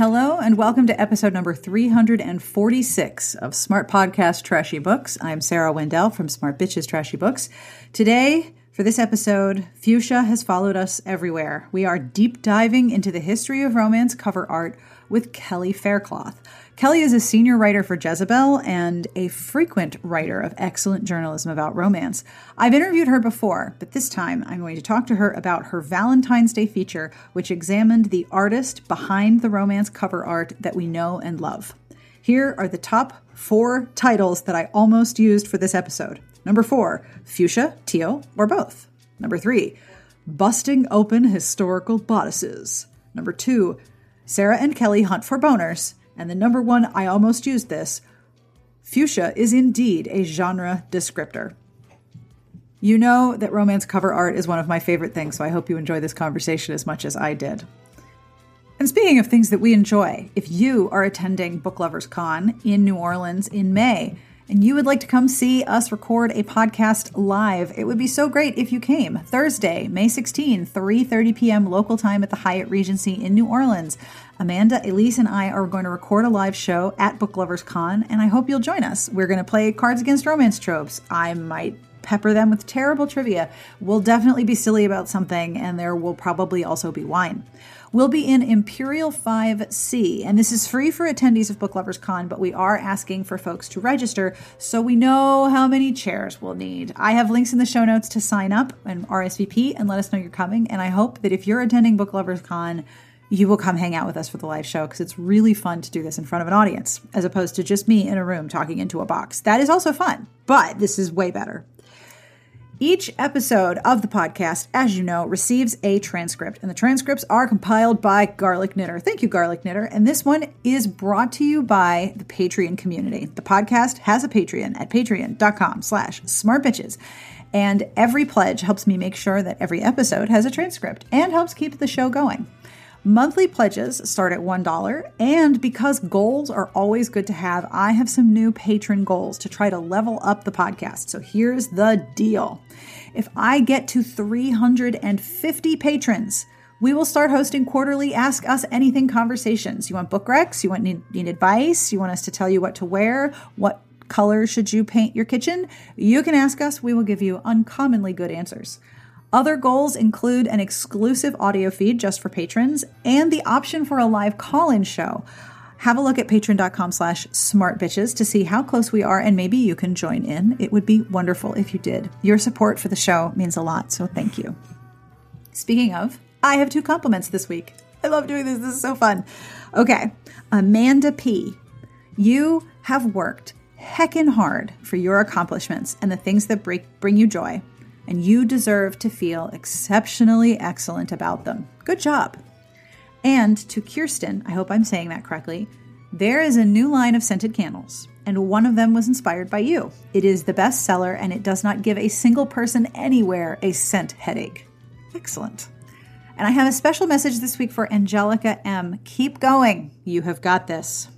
Hello, and welcome to episode number 346 of Smart Podcast Trashy Books. I'm Sarah Wendell from Smart Bitches Trashy Books. Today, for this episode, Fuchsia has followed us everywhere. We are deep diving into the history of romance cover art with Kelly Faircloth. Kelly is a senior writer for Jezebel and a frequent writer of excellent journalism about romance. I've interviewed her before, but this time I'm going to talk to her about her Valentine's Day feature, which examined the artist behind the romance cover art that we know and love. Here are the top four titles that I almost used for this episode. Number four, Fuchsia, Teal, or both. Number three, Busting Open Historical Bodices. Number two, Sarah and Kelly Hunt for Boners. And the number one, I almost used this fuchsia is indeed a genre descriptor. You know that romance cover art is one of my favorite things, so I hope you enjoy this conversation as much as I did. And speaking of things that we enjoy, if you are attending Book Lovers Con in New Orleans in May, and you would like to come see us record a podcast live, it would be so great if you came. Thursday, May 16, 3:30 p.m. local time at the Hyatt Regency in New Orleans. Amanda, Elise, and I are going to record a live show at Book Lovers Con, and I hope you'll join us. We're going to play Cards Against Romance tropes. I might pepper them with terrible trivia. We'll definitely be silly about something, and there will probably also be wine. We'll be in Imperial 5C, and this is free for attendees of Book Lovers Con, but we are asking for folks to register so we know how many chairs we'll need. I have links in the show notes to sign up and RSVP and let us know you're coming. And I hope that if you're attending Book Lovers Con, you will come hang out with us for the live show because it's really fun to do this in front of an audience as opposed to just me in a room talking into a box. That is also fun, but this is way better. Each episode of the podcast, as you know, receives a transcript, and the transcripts are compiled by Garlic Knitter. Thank you, Garlic Knitter. And this one is brought to you by the Patreon community. The podcast has a Patreon at patreon.com slash smartbitches. And every pledge helps me make sure that every episode has a transcript and helps keep the show going. Monthly pledges start at $1, and because goals are always good to have, I have some new patron goals to try to level up the podcast. So here's the deal if I get to 350 patrons, we will start hosting quarterly Ask Us Anything conversations. You want book recs? You want need, need advice? You want us to tell you what to wear? What color should you paint your kitchen? You can ask us. We will give you uncommonly good answers. Other goals include an exclusive audio feed just for patrons and the option for a live call-in show. Have a look at patreon.com slash smartbitches to see how close we are and maybe you can join in. It would be wonderful if you did. Your support for the show means a lot, so thank you. Speaking of, I have two compliments this week. I love doing this. This is so fun. Okay, Amanda P. You have worked heckin' hard for your accomplishments and the things that bring you joy and you deserve to feel exceptionally excellent about them. Good job. And to Kirsten, I hope I'm saying that correctly, there is a new line of scented candles, and one of them was inspired by you. It is the best seller, and it does not give a single person anywhere a scent headache. Excellent. And I have a special message this week for Angelica M. Keep going. You have got this.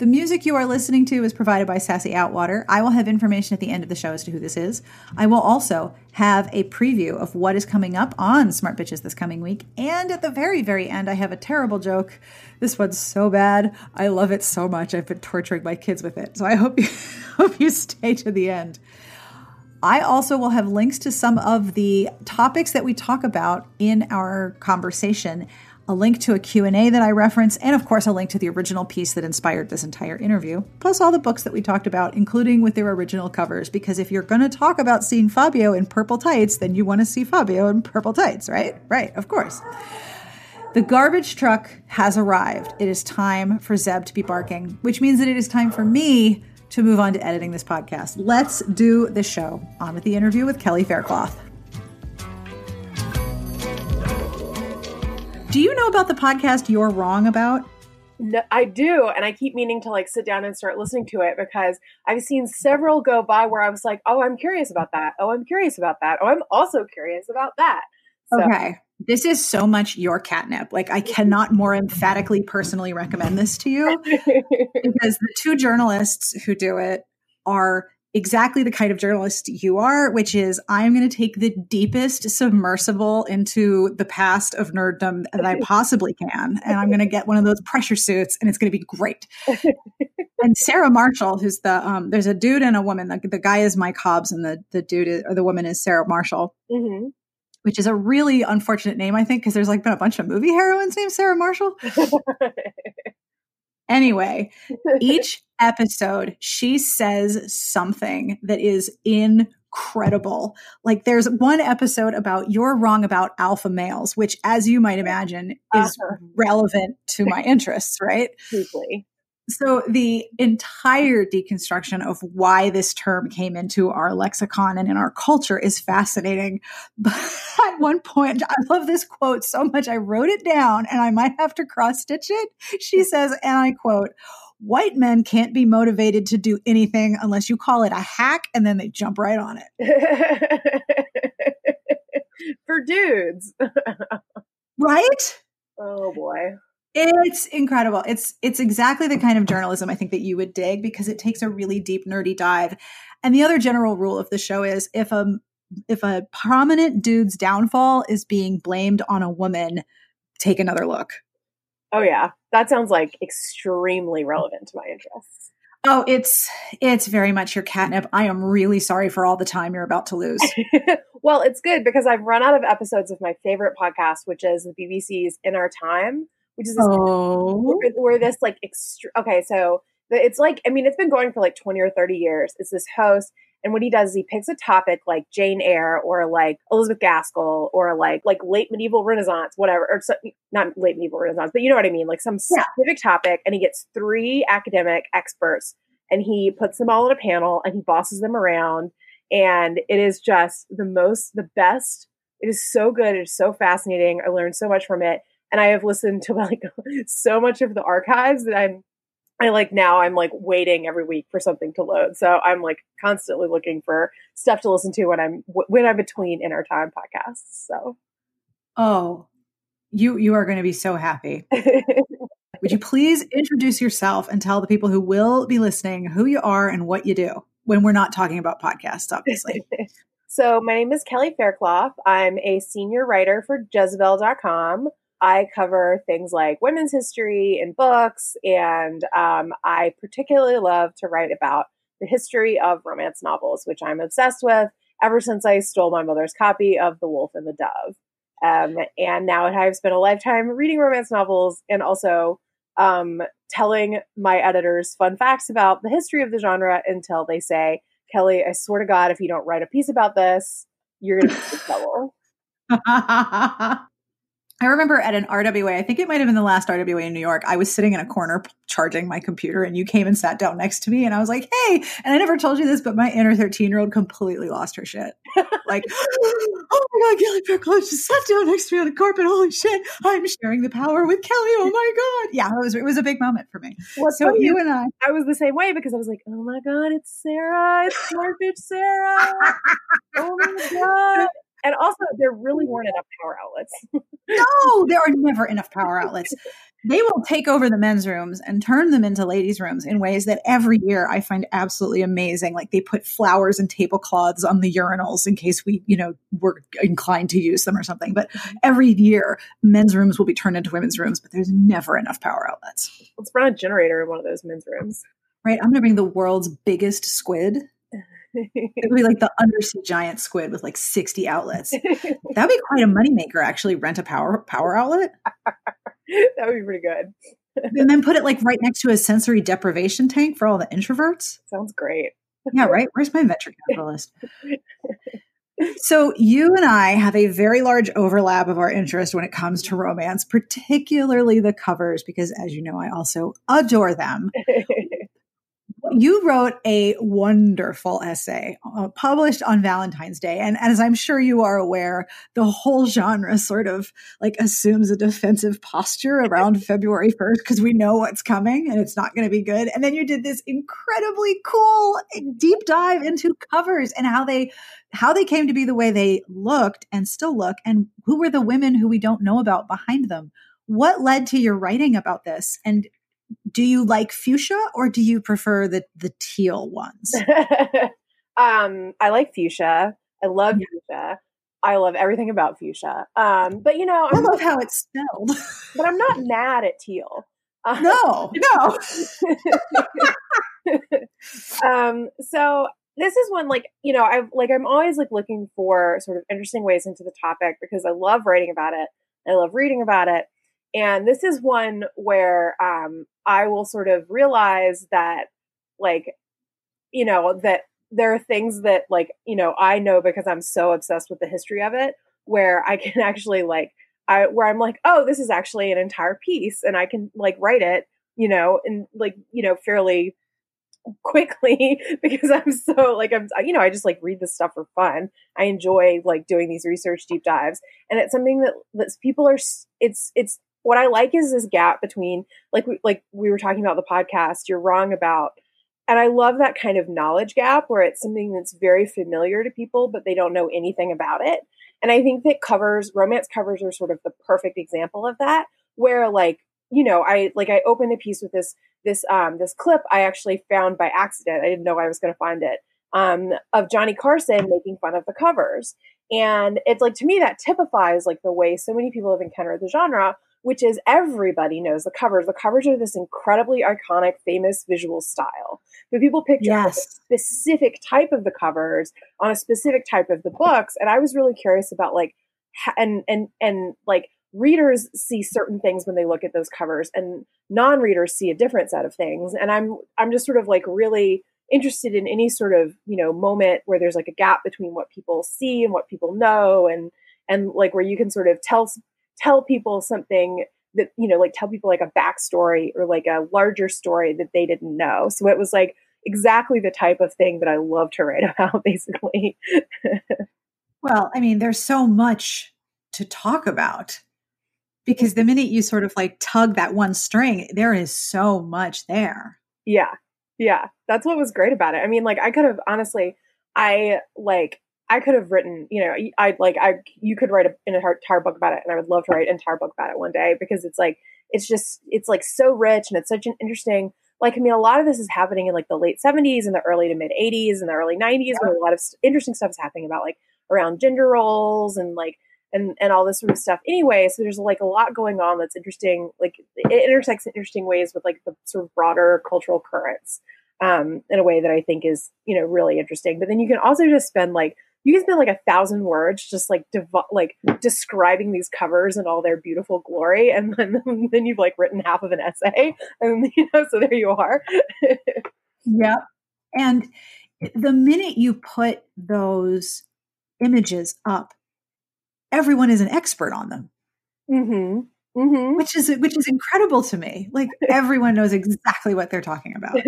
The music you are listening to is provided by Sassy Outwater. I will have information at the end of the show as to who this is. I will also have a preview of what is coming up on Smart Bitches this coming week. And at the very, very end, I have a terrible joke. This one's so bad. I love it so much. I've been torturing my kids with it. So I hope you hope you stay to the end. I also will have links to some of the topics that we talk about in our conversation a link to a Q&A that I reference, and of course a link to the original piece that inspired this entire interview, plus all the books that we talked about, including with their original covers, because if you're going to talk about seeing Fabio in purple tights, then you want to see Fabio in purple tights, right? Right, of course. The garbage truck has arrived. It is time for Zeb to be barking, which means that it is time for me to move on to editing this podcast. Let's do the show. On with the interview with Kelly Faircloth. Do you know about the podcast You're Wrong About? No, I do, and I keep meaning to like sit down and start listening to it because I've seen several go by where I was like, "Oh, I'm curious about that. Oh, I'm curious about that. Oh, I'm also curious about that." So. Okay, this is so much your catnip. Like I cannot more emphatically personally recommend this to you because the two journalists who do it are exactly the kind of journalist you are, which is I'm going to take the deepest submersible into the past of nerddom that I possibly can. And I'm going to get one of those pressure suits and it's going to be great. and Sarah Marshall, who's the, um, there's a dude and a woman. The, the guy is Mike Hobbes and the, the dude is, or the woman is Sarah Marshall. Mm-hmm. Which is a really unfortunate name, I think, because there's like been a bunch of movie heroines named Sarah Marshall. Anyway, each episode, she says something that is incredible. Like there's one episode about you're wrong about alpha males, which, as you might imagine, is uh-huh. relevant to my interests, right? Deeply. So the entire deconstruction of why this term came into our lexicon and in our culture is fascinating. But at one point, I love this quote so much, I wrote it down and I might have to cross stitch it. She says, and I quote, white men can't be motivated to do anything unless you call it a hack and then they jump right on it. For dudes. right? Oh boy. It's incredible. It's it's exactly the kind of journalism I think that you would dig because it takes a really deep nerdy dive. And the other general rule of the show is if a if a prominent dude's downfall is being blamed on a woman, take another look. Oh yeah, that sounds like extremely relevant to my interests. Oh, it's it's very much your catnip. I am really sorry for all the time you're about to lose. well, it's good because I've run out of episodes of my favorite podcast, which is the BBC's In Our Time which is this, oh. where, this like extra. Okay, so it's like I mean it's been going for like twenty or thirty years. It's this host, and what he does is he picks a topic like Jane Eyre or like Elizabeth Gaskell or like like late medieval Renaissance, whatever, or so, not late medieval Renaissance, but you know what I mean, like some yeah. specific topic, and he gets three academic experts and he puts them all in a panel and he bosses them around, and it is just the most, the best. It is so good. It is so fascinating. I learned so much from it and I have listened to like so much of the archives that I'm I like now I'm like waiting every week for something to load. So I'm like constantly looking for stuff to listen to when I'm when I'm between in our time podcasts. So Oh, you you are going to be so happy. Would you please introduce yourself and tell the people who will be listening who you are and what you do when we're not talking about podcasts, obviously? so, my name is Kelly Faircloth. I'm a senior writer for Jezebel.com. I cover things like women's history in books, and um, I particularly love to write about the history of romance novels, which I'm obsessed with ever since I stole my mother's copy of The Wolf and the Dove. Um, and now I've spent a lifetime reading romance novels and also um, telling my editors fun facts about the history of the genre until they say, Kelly, I swear to God, if you don't write a piece about this, you're going to be in trouble. I remember at an RWA, I think it might have been the last RWA in New York, I was sitting in a corner charging my computer and you came and sat down next to me and I was like, hey, and I never told you this, but my inner 13 year old completely lost her shit. like, oh my God, Kelly Faircloth just sat down next to me on the carpet. Holy shit, I'm sharing the power with Kelly. Oh my God. Yeah, it was, it was a big moment for me. Well, so you and I. I was the same way because I was like, oh my God, it's Sarah. It's smart bitch Sarah. oh my God. And also, there really weren't enough power outlets. no, there are never enough power outlets. They will take over the men's rooms and turn them into ladies' rooms in ways that every year I find absolutely amazing. Like they put flowers and tablecloths on the urinals in case we, you know, were inclined to use them or something. But mm-hmm. every year, men's rooms will be turned into women's rooms, but there's never enough power outlets. Let's run a generator in one of those men's rooms. Right. I'm going to bring the world's biggest squid it would be like the undersea giant squid with like 60 outlets. That'd be quite a moneymaker, actually, rent a power power outlet. that would be pretty good. and then put it like right next to a sensory deprivation tank for all the introverts. Sounds great. yeah, right. Where's my venture capitalist? so you and I have a very large overlap of our interest when it comes to romance, particularly the covers, because as you know, I also adore them you wrote a wonderful essay uh, published on Valentine's Day. And, and, as I'm sure you are aware, the whole genre sort of like assumes a defensive posture around February 1st because we know what's coming and it's not going to be good. And then you did this incredibly cool deep dive into covers and how they how they came to be the way they looked and still look and who were the women who we don't know about behind them. What led to your writing about this? And do you like fuchsia or do you prefer the the teal ones? Um, I like fuchsia. I love yeah. fuchsia. I love everything about fuchsia. Um, but you know, I'm, i love how it's spelled. but I'm not mad at teal. Uh, no, no. um, so this is one like you know I've like i'm always like looking for sort of interesting ways into the topic because i love writing about it i love reading about it and this is one where um i will sort of realize that like you know that there are things that like you know i know because i'm so obsessed with the history of it where i can actually like i where i'm like oh this is actually an entire piece and i can like write it you know and like you know fairly quickly because I'm so like I'm you know I just like read this stuff for fun. I enjoy like doing these research deep dives, and it's something that that people are. It's it's what I like is this gap between like we like we were talking about the podcast. You're wrong about, and I love that kind of knowledge gap where it's something that's very familiar to people, but they don't know anything about it. And I think that covers romance covers are sort of the perfect example of that, where like you know I like I opened the piece with this this um, this clip I actually found by accident. I didn't know I was going to find it um, of Johnny Carson making fun of the covers, and it's like to me that typifies like the way so many people have encountered the genre, which is everybody knows the covers. The covers are this incredibly iconic, famous visual style. But people picture yes. a specific type of the covers on a specific type of the books, and I was really curious about like and and and like readers see certain things when they look at those covers and non-readers see a different set of things and i'm i'm just sort of like really interested in any sort of you know moment where there's like a gap between what people see and what people know and and like where you can sort of tell tell people something that you know like tell people like a backstory or like a larger story that they didn't know so it was like exactly the type of thing that i love to write about basically well i mean there's so much to talk about because the minute you sort of like tug that one string, there is so much there. Yeah. Yeah. That's what was great about it. I mean, like, I could have honestly, I like, I could have written, you know, I'd like, I, you could write a, an entire book about it, and I would love to write an entire book about it one day because it's like, it's just, it's like so rich and it's such an interesting, like, I mean, a lot of this is happening in like the late 70s and the early to mid 80s and the early 90s yeah. where a lot of interesting stuff is happening about like around gender roles and like, and and all this sort of stuff anyway so there's like a lot going on that's interesting like it intersects in interesting ways with like the sort of broader cultural currents um, in a way that i think is you know really interesting but then you can also just spend like you can spend like a thousand words just like dev- like describing these covers and all their beautiful glory and then then you've like written half of an essay and you know so there you are yeah and the minute you put those images up everyone is an expert on them. Mm-hmm. Mm-hmm. Which is which is incredible to me. Like everyone knows exactly what they're talking about.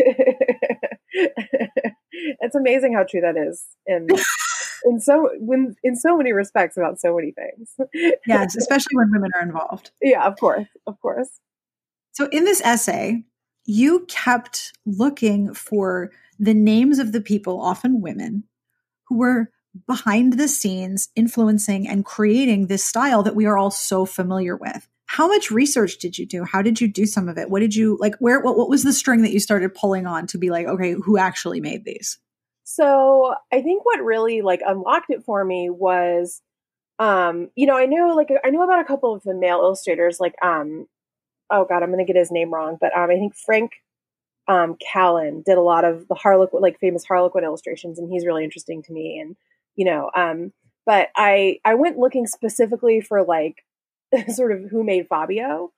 it's amazing how true that is in in so when in so many respects about so many things. yes, especially when women are involved. Yeah, of course, of course. So in this essay, you kept looking for the names of the people, often women, who were behind the scenes influencing and creating this style that we are all so familiar with. How much research did you do? How did you do some of it? What did you like where what, what was the string that you started pulling on to be like, okay, who actually made these? So, I think what really like unlocked it for me was um, you know, I knew like I know about a couple of the male illustrators like um oh god, I'm to get his name wrong, but um I think Frank um Callan did a lot of the Harlequin like famous Harlequin illustrations and he's really interesting to me and you know um but i i went looking specifically for like sort of who made fabio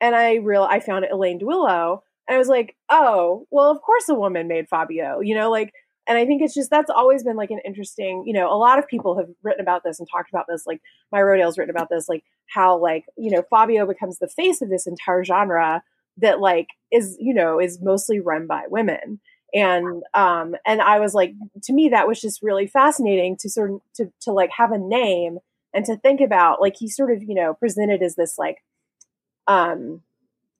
and i real i found elaine duillo and i was like oh well of course a woman made fabio you know like and i think it's just that's always been like an interesting you know a lot of people have written about this and talked about this like Maya Rodale's written about this like how like you know fabio becomes the face of this entire genre that like is you know is mostly run by women. And um and i was like to me that was just really fascinating to sort of to, to like have a name and to think about like he sort of you know presented as this like um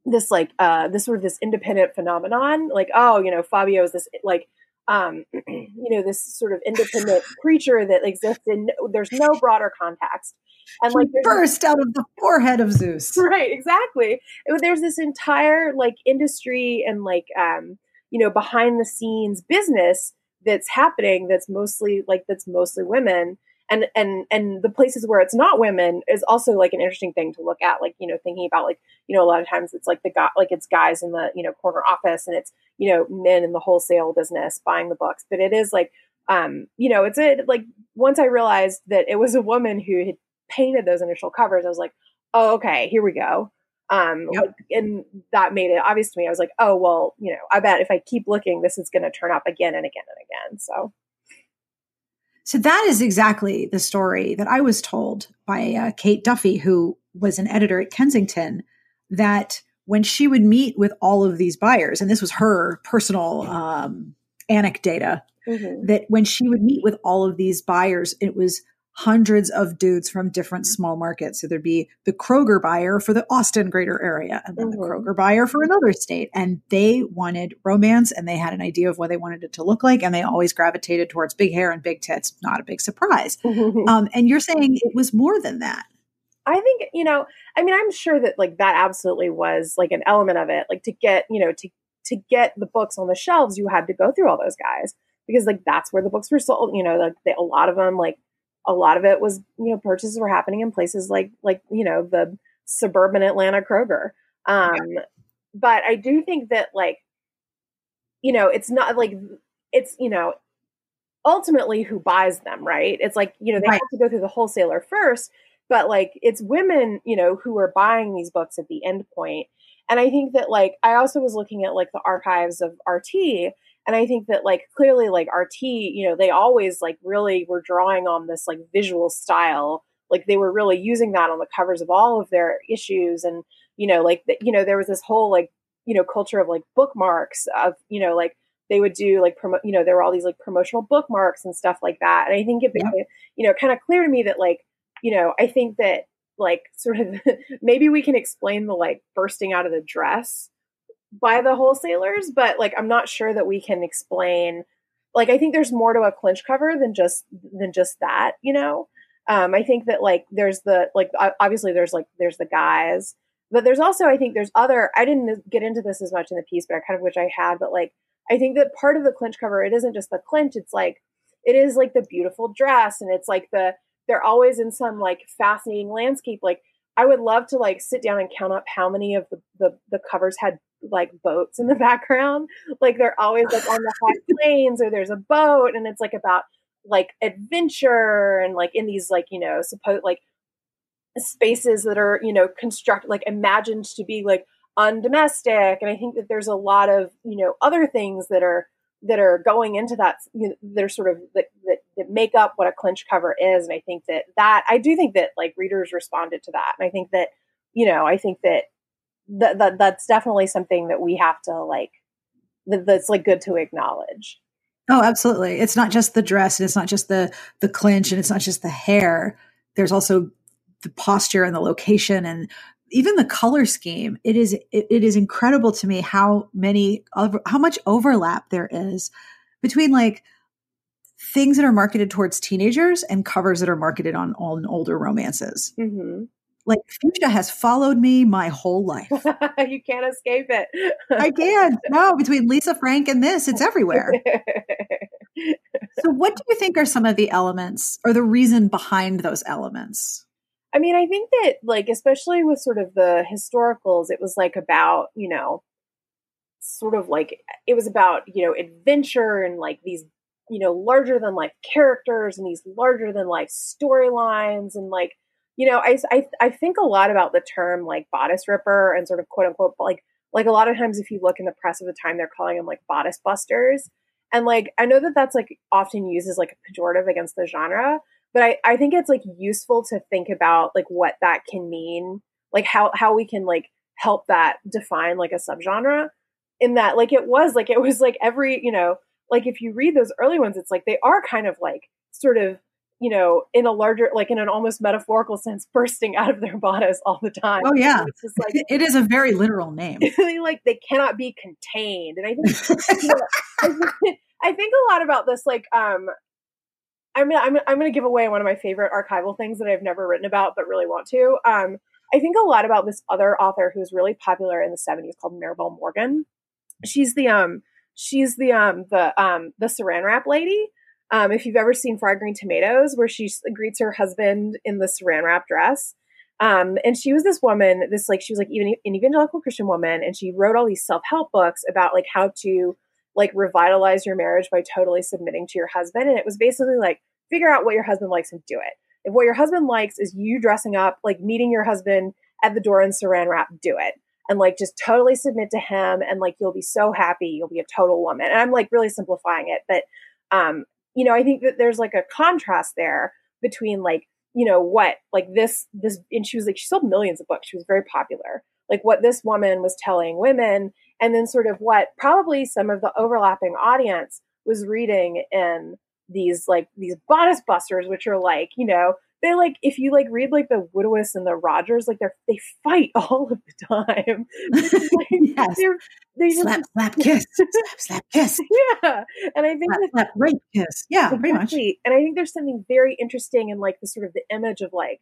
this like uh this sort of this independent phenomenon like oh you know fabio is this like um you know this sort of independent creature that exists in there's no broader context. And like burst out of the forehead of zeus. Right exactly. There's this entire like industry and like um you know behind the scenes business that's happening that's mostly like that's mostly women and and and the places where it's not women is also like an interesting thing to look at like you know thinking about like you know a lot of times it's like the guy like it's guys in the you know corner office and it's you know men in the wholesale business buying the books. But it is like um you know it's a like once i realized that it was a woman who had painted those initial covers i was like oh okay here we go. Um yep. and that made it obvious to me. I was like oh well you know i bet if i keep looking this is going to turn up again and again and again. So so that is exactly the story that I was told by uh, Kate Duffy, who was an editor at Kensington, that when she would meet with all of these buyers, and this was her personal um, anecdata, mm-hmm. that when she would meet with all of these buyers, it was hundreds of dudes from different small markets. So there'd be the Kroger buyer for the Austin greater area, and then mm-hmm. the Kroger buyer for another state. And they wanted romance and they had an idea of what they wanted it to look like. And they always gravitated towards big hair and big tits. Not a big surprise. um, and you're saying it was more than that. I think, you know, I mean, I'm sure that like that absolutely was like an element of it. Like to get, you know, to to get the books on the shelves, you had to go through all those guys because like that's where the books were sold. You know, like they, a lot of them like a lot of it was you know purchases were happening in places like like you know the suburban Atlanta Kroger. Um, yeah. But I do think that like you know it's not like it's you know ultimately who buys them right it's like you know they right. have to go through the wholesaler first but like it's women you know who are buying these books at the end point and i think that like i also was looking at like the archives of rt and i think that like clearly like rt you know they always like really were drawing on this like visual style. Like they were really using that on the covers of all of their issues. And you know like you know there was this whole like you know culture of like bookmarks of you know like they would do like promote you know there were all these like promotional bookmarks and stuff like that. And i think it became yeah. you know kind of clear to me that like you know i think that like sort of maybe we can explain the like bursting out of the dress by the wholesalers, but like I'm not sure that we can explain like I think there's more to a clinch cover than just than just that, you know. Um, I think that like there's the like obviously there's like there's the guys, but there's also I think there's other. I didn't get into this as much in the piece, but I kind of wish I had. But like I think that part of the clinch cover it isn't just the clinch. It's like it is like the beautiful dress, and it's like the they're always in some like fascinating landscape. Like I would love to like sit down and count up how many of the the, the covers had like boats in the background. Like they're always like on the high plains or there's a boat and it's like about like adventure and like in these like, you know, suppose like spaces that are, you know, constructed like imagined to be like undomestic. And I think that there's a lot of, you know, other things that are that are going into that you know, they're sort of that, that, that make up what a clinch cover is and i think that that i do think that like readers responded to that and i think that you know i think that that, that that's definitely something that we have to like that, that's like good to acknowledge. Oh absolutely. It's not just the dress and it's not just the the clinch and it's not just the hair. There's also the posture and the location and even the color scheme. It is it, it is incredible to me how many how much overlap there is between like things that are marketed towards teenagers and covers that are marketed on, on older romances. Mm-hmm like fuchsia has followed me my whole life. you can't escape it. I can't. No, between Lisa Frank and this, it's everywhere. so, what do you think are some of the elements or the reason behind those elements? I mean, I think that, like, especially with sort of the historicals, it was like about, you know, sort of like it was about, you know, adventure and like these, you know, larger than life characters and these larger than life storylines and like, you know, I, I, I think a lot about the term like bodice ripper and sort of quote unquote, like, like a lot of times if you look in the press of the time, they're calling them like bodice busters. And like, I know that that's like often used as like a pejorative against the genre, but I, I think it's like useful to think about like what that can mean, like how, how we can like help that define like a subgenre in that like it was like it was like every, you know, like if you read those early ones, it's like they are kind of like sort of you know, in a larger, like in an almost metaphorical sense, bursting out of their bodice all the time. Oh yeah, it's just like it is a very literal name. like they cannot be contained, and I think, you know, I think, I think a lot about this. Like, um, I'm I'm I'm going to give away one of my favorite archival things that I've never written about, but really want to. Um, I think a lot about this other author who's really popular in the '70s called Marabel Morgan. She's the um she's the um the um the saran wrap lady. Um, if you've ever seen Fried Green Tomatoes, where she greets her husband in the saran wrap dress. Um, and she was this woman, this like she was like even an evangelical Christian woman, and she wrote all these self help books about like how to like revitalize your marriage by totally submitting to your husband. And it was basically like figure out what your husband likes and do it. If what your husband likes is you dressing up, like meeting your husband at the door in saran wrap, do it. And like just totally submit to him and like you'll be so happy. You'll be a total woman. And I'm like really simplifying it. But um, you know, I think that there's like a contrast there between like, you know, what like this this and she was like she sold millions of books. She was very popular. Like what this woman was telling women and then sort of what probably some of the overlapping audience was reading in these like these bodice busters, which are like, you know, they like if you like read like the Woodiwiss and the Rogers, like they're they fight all of the time. like, yes. they just, slap, slap, kiss, slap, slap, kiss. Yeah, and I think slap, that, slap, rape, kiss. Yeah, exactly. pretty much. And I think there's something very interesting in like the sort of the image of like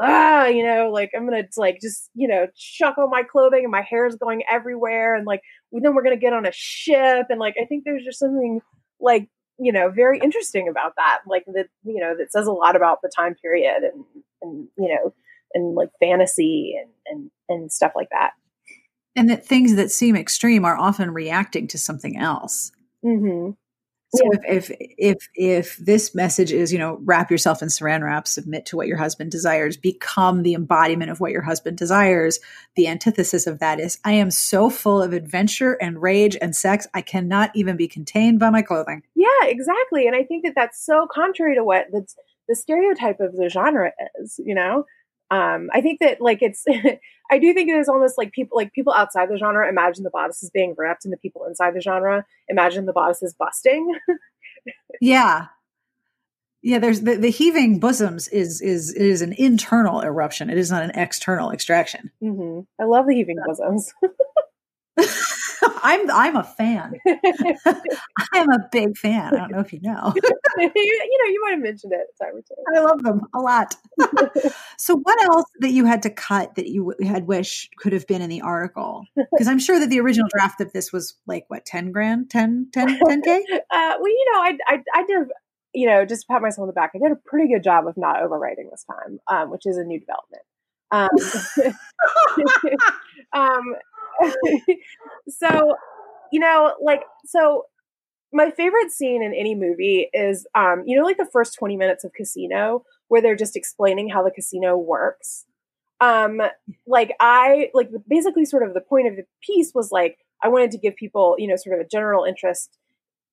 ah, you know, like I'm gonna like just you know chuck all my clothing and my hair is going everywhere, and like then we're gonna get on a ship, and like I think there's just something like you know very interesting about that like that you know that says a lot about the time period and and you know and like fantasy and and and stuff like that and that things that seem extreme are often reacting to something else mm-hmm. So yeah. if, if if if this message is, you know, wrap yourself in saran wrap, submit to what your husband desires, become the embodiment of what your husband desires, the antithesis of that is I am so full of adventure and rage and sex, I cannot even be contained by my clothing. Yeah, exactly. And I think that that's so contrary to what the, the stereotype of the genre is, you know? Um, I think that like it's I do think it is almost like people like people outside the genre imagine the bodices being ripped and the people inside the genre imagine the bodices busting. yeah. Yeah, there's the, the heaving bosoms is is is an internal eruption. It is not an external extraction. Mm-hmm. I love the heaving bosoms. I'm I'm a fan. I'm a big fan. I don't know if you know. you, you, know, you might have mentioned it a time or two. I love them a lot. so, what else that you had to cut that you had wish could have been in the article? Because I'm sure that the original draft of this was like what 10 grand, 10 10 10 k. Uh, well, you know, I, I I did you know just pat myself on the back. I did a pretty good job of not overwriting this time, um, which is a new development. Um, um, so, you know, like, so my favorite scene in any movie is, um, you know, like the first 20 minutes of Casino, where they're just explaining how the casino works. Um, like, I, like, basically, sort of the point of the piece was like, I wanted to give people, you know, sort of a general interest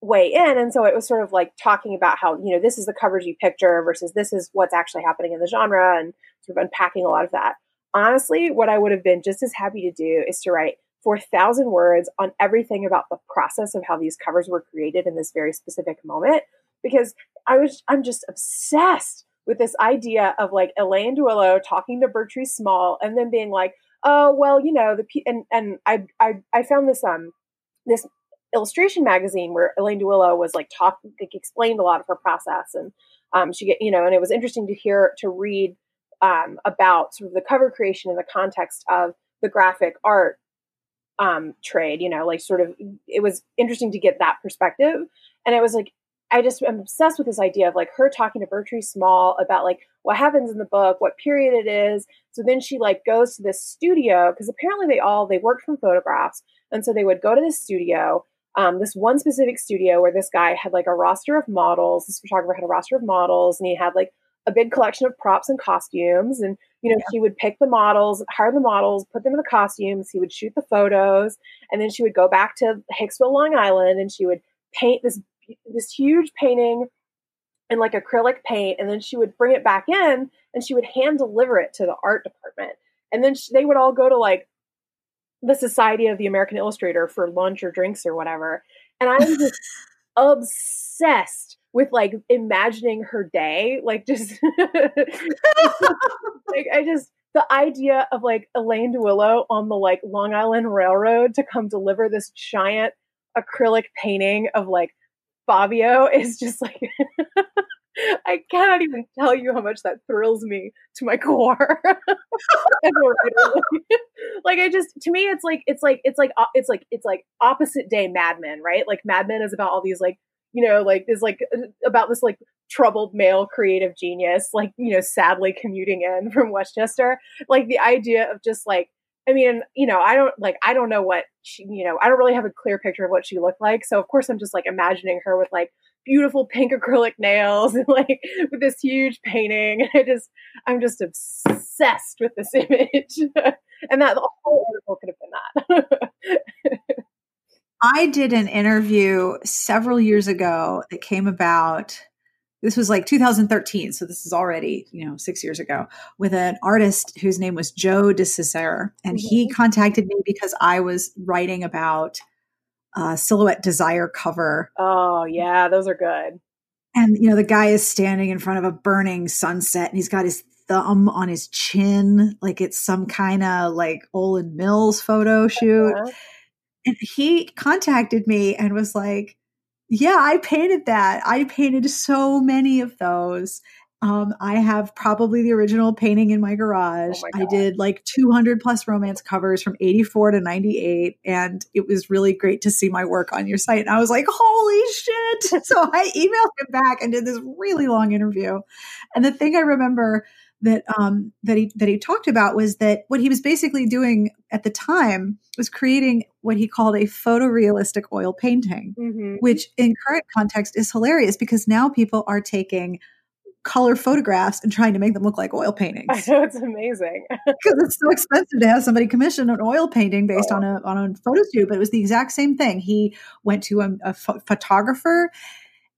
way in. And so it was sort of like talking about how, you know, this is the coverage you picture versus this is what's actually happening in the genre and sort of unpacking a lot of that. Honestly, what I would have been just as happy to do is to write 4,000 words on everything about the process of how these covers were created in this very specific moment because I was I'm just obsessed with this idea of like Elaine Duillo talking to Bertrice Small and then being like, oh well, you know the and and I I I found this um this illustration magazine where Elaine Duillo was like talk like explained a lot of her process and um she get you know and it was interesting to hear to read um about sort of the cover creation in the context of the graphic art um, trade, you know, like sort of, it was interesting to get that perspective. And it was like, I just am obsessed with this idea of like her talking to Bertrice Small about like what happens in the book, what period it is. So then she like goes to this studio because apparently they all they worked from photographs, and so they would go to this studio, um, this one specific studio where this guy had like a roster of models. This photographer had a roster of models, and he had like a big collection of props and costumes. And, you know, yeah. she would pick the models, hire the models, put them in the costumes. He would shoot the photos. And then she would go back to Hicksville, Long Island, and she would paint this, this huge painting in like acrylic paint. And then she would bring it back in and she would hand deliver it to the art department. And then she, they would all go to like the Society of the American Illustrator for lunch or drinks or whatever. And I'm just obsessed with like imagining her day, like just like I just the idea of like Elaine Duillo on the like Long Island Railroad to come deliver this giant acrylic painting of like Fabio is just like I cannot even tell you how much that thrills me to my core. like I just to me it's like it's like it's like it's like it's like opposite day Mad Men, right? Like Mad Men is about all these like you know like is like uh, about this like troubled male creative genius like you know sadly commuting in from Westchester. Like the idea of just like I mean, you know, I don't like, I don't know what she, you know, I don't really have a clear picture of what she looked like. So of course I'm just like imagining her with like beautiful pink acrylic nails and like with this huge painting. I just, I'm just obsessed with this image. and that the whole article could have been that. I did an interview several years ago that came about this was like 2013 so this is already you know six years ago with an artist whose name was joe desisser and mm-hmm. he contacted me because i was writing about uh, silhouette desire cover oh yeah those are good and you know the guy is standing in front of a burning sunset and he's got his thumb on his chin like it's some kind of like olan mills photo shoot uh-huh. And he contacted me and was like yeah, I painted that. I painted so many of those. Um, I have probably the original painting in my garage. Oh my I did like 200 plus romance covers from 84 to 98. And it was really great to see my work on your site. And I was like, holy shit. so I emailed him back and did this really long interview. And the thing I remember that um, that he that he talked about was that what he was basically doing at the time was creating what he called a photorealistic oil painting, mm-hmm. which in current context is hilarious because now people are taking color photographs and trying to make them look like oil paintings. I know it's amazing because it's so expensive to have somebody commission an oil painting based oh. on a on a photo shoot. But it was the exact same thing. He went to a, a photographer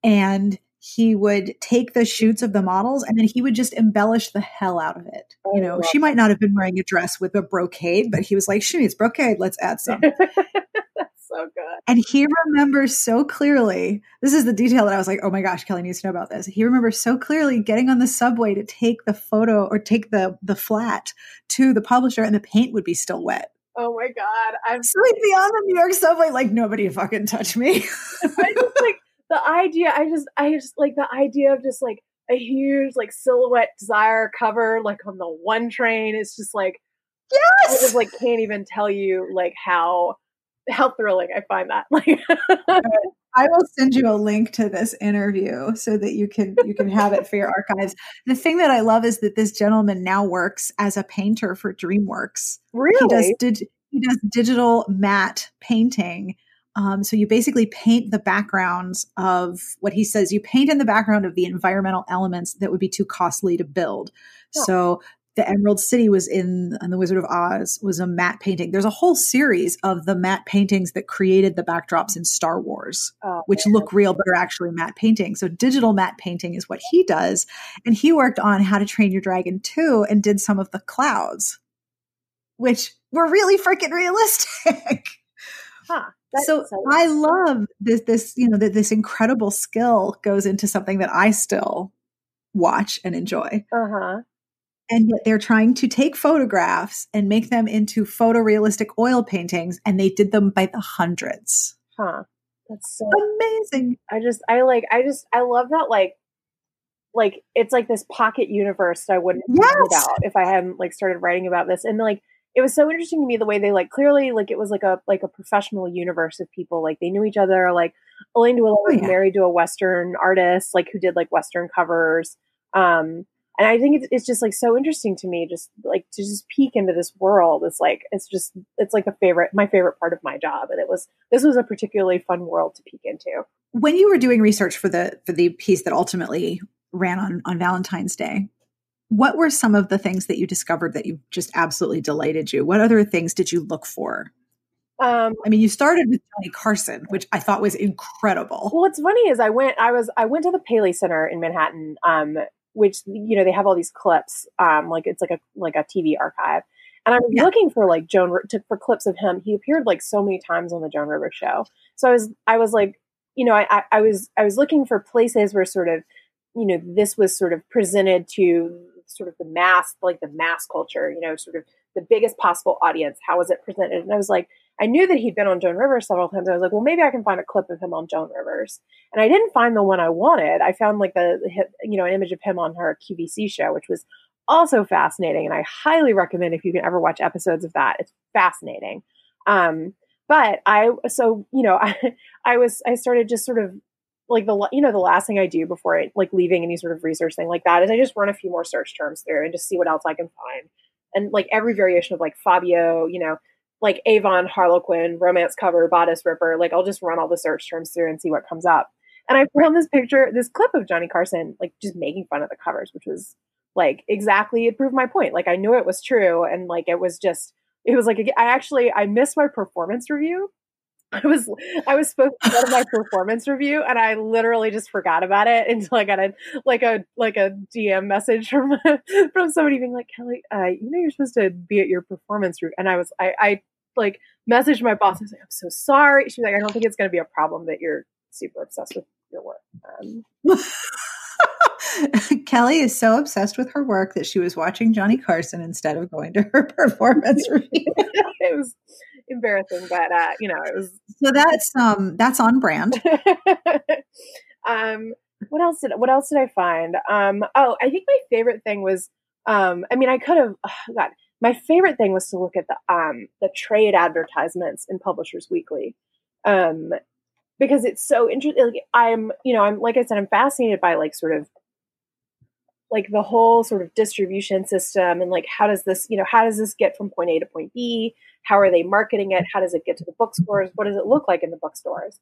and he would take the shoots of the models and then he would just embellish the hell out of it. Oh, you know, she might not have been wearing a dress with a brocade, but he was like, she needs brocade. Let's add some. That's so good. And he remembers so clearly. This is the detail that I was like, oh my gosh, Kelly needs to know about this. He remembers so clearly getting on the subway to take the photo or take the the flat to the publisher, and the paint would be still wet. Oh my god! I'm so he'd be on the New York subway like nobody fucking touch me. I just like the idea, I just, I just like the idea of just like a huge like silhouette desire cover, like on the one train. It's just like, yes, I just like can't even tell you like how how thrilling I find that. Like, I will send you a link to this interview so that you can you can have it for your archives. The thing that I love is that this gentleman now works as a painter for DreamWorks. Really, he does did he does digital matte painting um, so you basically paint the backgrounds of what he says. You paint in the background of the environmental elements that would be too costly to build. Oh. So the Emerald City was in, and the Wizard of Oz was a matte painting. There's a whole series of the matte paintings that created the backdrops in Star Wars, oh, which man. look real but are actually matte paintings. So digital matte painting is what he does, and he worked on How to Train Your Dragon 2 and did some of the clouds, which were really freaking realistic. Huh so, so I love this this you know that this incredible skill goes into something that I still watch and enjoy. Uh-huh. And yet they're trying to take photographs and make them into photorealistic oil paintings and they did them by the hundreds. Huh. That's so amazing. I just I like I just I love that like like it's like this pocket universe that I wouldn't yes. about if I hadn't like started writing about this. And like it was so interesting to me the way they like clearly like it was like a like a professional universe of people like they knew each other like Elaine was oh, yeah. married to a Western artist like who did like Western covers um and I think it's, it's just like so interesting to me just like to just peek into this world it's like it's just it's like a favorite my favorite part of my job and it was this was a particularly fun world to peek into when you were doing research for the for the piece that ultimately ran on on Valentine's Day what were some of the things that you discovered that you just absolutely delighted you? What other things did you look for? Um, I mean, you started with Johnny Carson, which I thought was incredible. Well, what's funny is I went, I was, I went to the Paley Center in Manhattan, um, which you know they have all these clips, um, like it's like a like a TV archive, and I was yeah. looking for like Joan to, for clips of him. He appeared like so many times on the Joan Rivers show, so I was, I was like, you know, I, I, I was, I was looking for places where sort of, you know, this was sort of presented to sort of the mass, like the mass culture, you know, sort of the biggest possible audience. How was it presented? And I was like, I knew that he'd been on Joan Rivers several times. I was like, well, maybe I can find a clip of him on Joan Rivers. And I didn't find the one I wanted. I found like the, you know, an image of him on her QVC show, which was also fascinating. And I highly recommend if you can ever watch episodes of that. It's fascinating. Um, but I, so, you know, I, I was, I started just sort of like the, you know, the last thing I do before I, like leaving any sort of research thing like that is I just run a few more search terms through and just see what else I can find. And like every variation of like Fabio, you know, like Avon, Harlequin, romance cover, bodice ripper. Like I'll just run all the search terms through and see what comes up. And I found this picture, this clip of Johnny Carson, like just making fun of the covers, which was like exactly it proved my point. Like I knew it was true, and like it was just it was like I actually I missed my performance review. I was I was supposed to go to my performance review and I literally just forgot about it until I got a like a like a DM message from from somebody being like Kelly, uh, you know you're supposed to be at your performance review and I was I I like messaged my boss and said I'm so sorry. She's like I don't think it's going to be a problem that you're super obsessed with your work. Um, Kelly is so obsessed with her work that she was watching Johnny Carson instead of going to her performance review. it was embarrassing, but uh, you know, it was so that's um that's on brand. um, what else did what else did I find? Um, oh, I think my favorite thing was um, I mean, I could have oh, God. My favorite thing was to look at the um the trade advertisements in Publishers Weekly. Um, because it's so interesting. Like, I'm, you know, I'm like I said, I'm fascinated by like sort of like the whole sort of distribution system and like how does this you know how does this get from point a to point b? How are they marketing it? How does it get to the bookstores? What does it look like in the bookstores?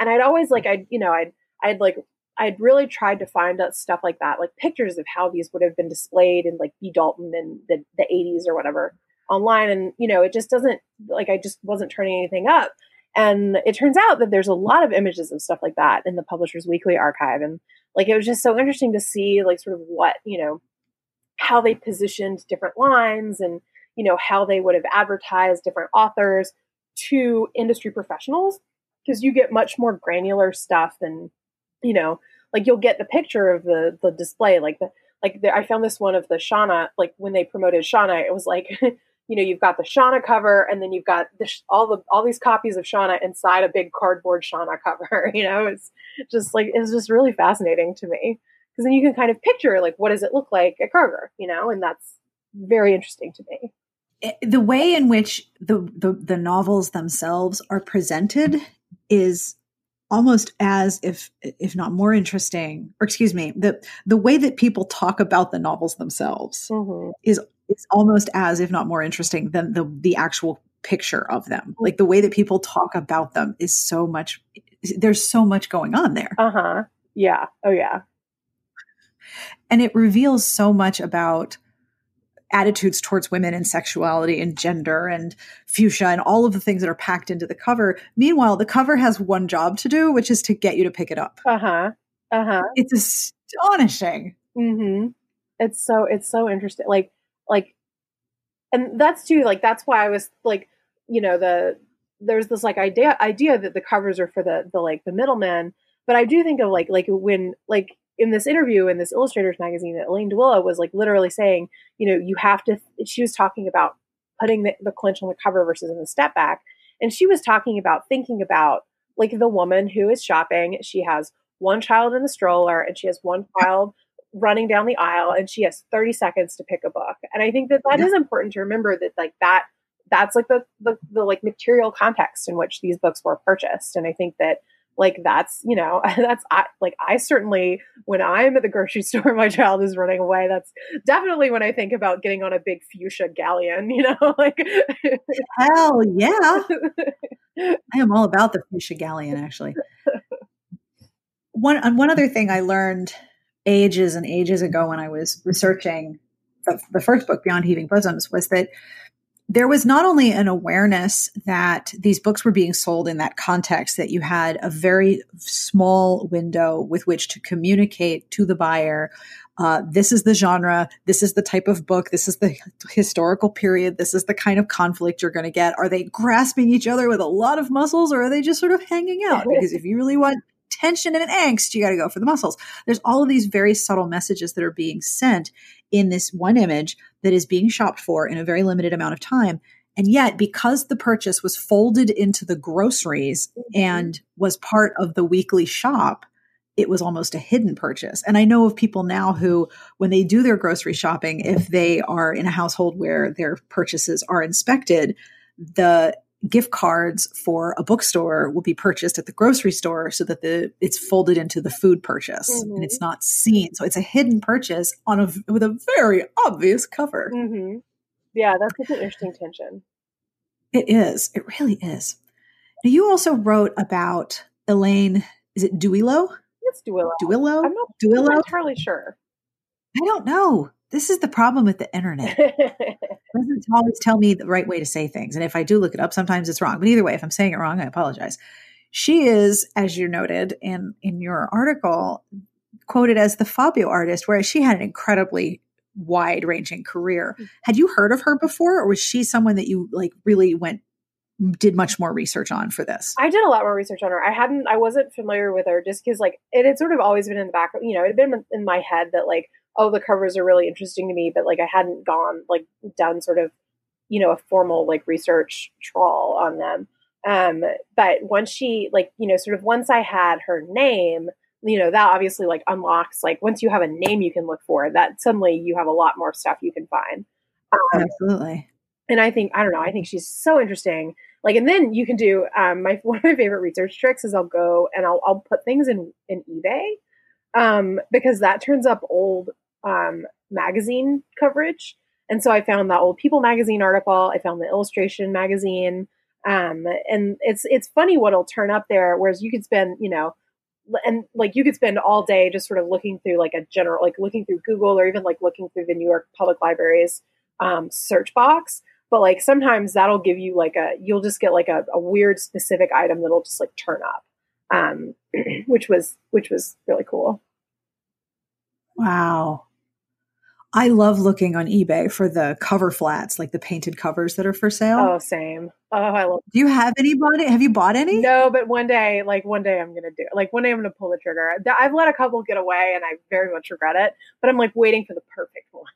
And i'd always like i'd you know i'd i'd like i'd really tried to find stuff like that like pictures of how these would have been displayed in like b. Dalton in the, the 80s or whatever online. And you know it just doesn't like i just wasn't turning anything up. And it turns out that there's a lot of images of stuff like that in the publishers weekly archive. And like it was just so interesting to see like sort of what you know how they positioned different lines and you know how they would have advertised different authors to industry professionals because you get much more granular stuff than you know like you'll get the picture of the the display like the like the, I found this one of the Shanna like when they promoted Shanna it was like you know you've got the Shanna cover and then you've got the, all the all these copies of Shanna inside a big cardboard Shanna cover you know? It's just like it's just really fascinating to me. Because then you can kind of picture like what does it look like at Kroger you know? And that's very interesting to me. Eh, the way in which the, the the novels themselves are presented is almost as if if not more interesting or excuse me the the way that people talk about the novels themselves mm-hmm. is it's almost as if not more interesting than the the actual picture of them. Like the way that people talk about them is so much there's so much going on there. Uh-huh. Yeah. Oh yeah. And it reveals so much about attitudes towards women and sexuality and gender and fuchsia and all of the things that are packed into the cover. Meanwhile, the cover has one job to do, which is to get you to pick it up. Uh-huh. Uh-huh. It's astonishing. Mm-hmm. It's so it's so interesting. Like like and that's too like that's why i was like you know the there's this like idea idea that the covers are for the the like the middlemen but i do think of like like when like in this interview in this illustrators magazine that elaine duillo was like literally saying you know you have to she was talking about putting the, the clinch on the cover versus in the step back and she was talking about thinking about like the woman who is shopping she has one child in the stroller and she has one child running down the aisle and she has 30 seconds to pick a book. And I think that that yeah. is important to remember that like that that's like the, the the like material context in which these books were purchased. And I think that like that's you know that's I, like I certainly when I'm at the grocery store, my child is running away. That's definitely when I think about getting on a big fuchsia galleon. You know, like hell yeah, I am all about the fuchsia galleon. Actually, one one other thing I learned ages and ages ago when I was researching the, the first book, Beyond Heaving Bosoms, was that there was not only an awareness that these books were being sold in that context, that you had a very small window with which to communicate to the buyer. Uh, this is the genre. This is the type of book. This is the historical period. This is the kind of conflict you're going to get. Are they grasping each other with a lot of muscles or are they just sort of hanging out? Because if you really want tension and angst, you got to go for the muscles. There's all of these very subtle messages that are being sent in this one image that is being shopped for in a very limited amount of time. And yet, because the purchase was folded into the groceries mm-hmm. and was part of the weekly shop, it was almost a hidden purchase. And I know of people now who, when they do their grocery shopping, if they are in a household where their purchases are inspected, the gift cards for a bookstore will be purchased at the grocery store so that the it's folded into the food purchase mm-hmm. and it's not seen. So it's a hidden purchase on a with a very obvious cover. Mm-hmm. yeah that's such an interesting tension. It is. It really is. Now you also wrote about elaine is it duillo? It's duillo. Duillo? I'm not, duillo? I'm not entirely sure. I don't know this is the problem with the internet. it doesn't always tell me the right way to say things. And if I do look it up, sometimes it's wrong. But either way, if I'm saying it wrong, I apologize. She is, as you noted in, in your article, quoted as the Fabio artist, whereas she had an incredibly wide ranging career. Had you heard of her before, or was she someone that you like really went did much more research on for this? I did a lot more research on her. I hadn't, I wasn't familiar with her just because like it had sort of always been in the back, you know, it had been in my head that like oh, the covers are really interesting to me, but like I hadn't gone like done sort of, you know, a formal like research trawl on them. Um, but once she like, you know, sort of once I had her name, you know, that obviously like unlocks like once you have a name you can look for, that suddenly you have a lot more stuff you can find. Um, Absolutely. And I think I don't know, I think she's so interesting. Like, and then you can do um, my one of my favorite research tricks is I'll go and I'll I'll put things in in eBay um, because that turns up old um, magazine coverage. And so I found that old People magazine article. I found the Illustration magazine. Um, and it's it's funny what'll turn up there. Whereas you could spend, you know, and like you could spend all day just sort of looking through like a general, like looking through Google or even like looking through the New York Public Library's um, search box. But like sometimes that'll give you like a, you'll just get like a, a weird specific item that'll just like turn up, um, which was which was really cool. Wow. I love looking on eBay for the cover flats, like the painted covers that are for sale. Oh, same. Oh, I love. Do you have any bought Have you bought any? No, but one day, like one day, I'm gonna do. Like one day, I'm gonna pull the trigger. I've let a couple get away, and I very much regret it. But I'm like waiting for the perfect one.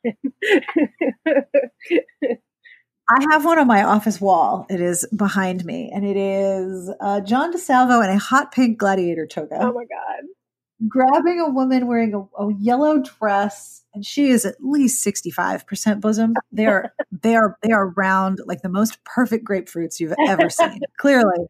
I have one on my office wall. It is behind me, and it is uh, John DeSalvo in a hot pink gladiator toga. Oh my god! Grabbing a woman wearing a, a yellow dress and she is at least 65% bosom. They are they are they are round like the most perfect grapefruits you've ever seen, clearly.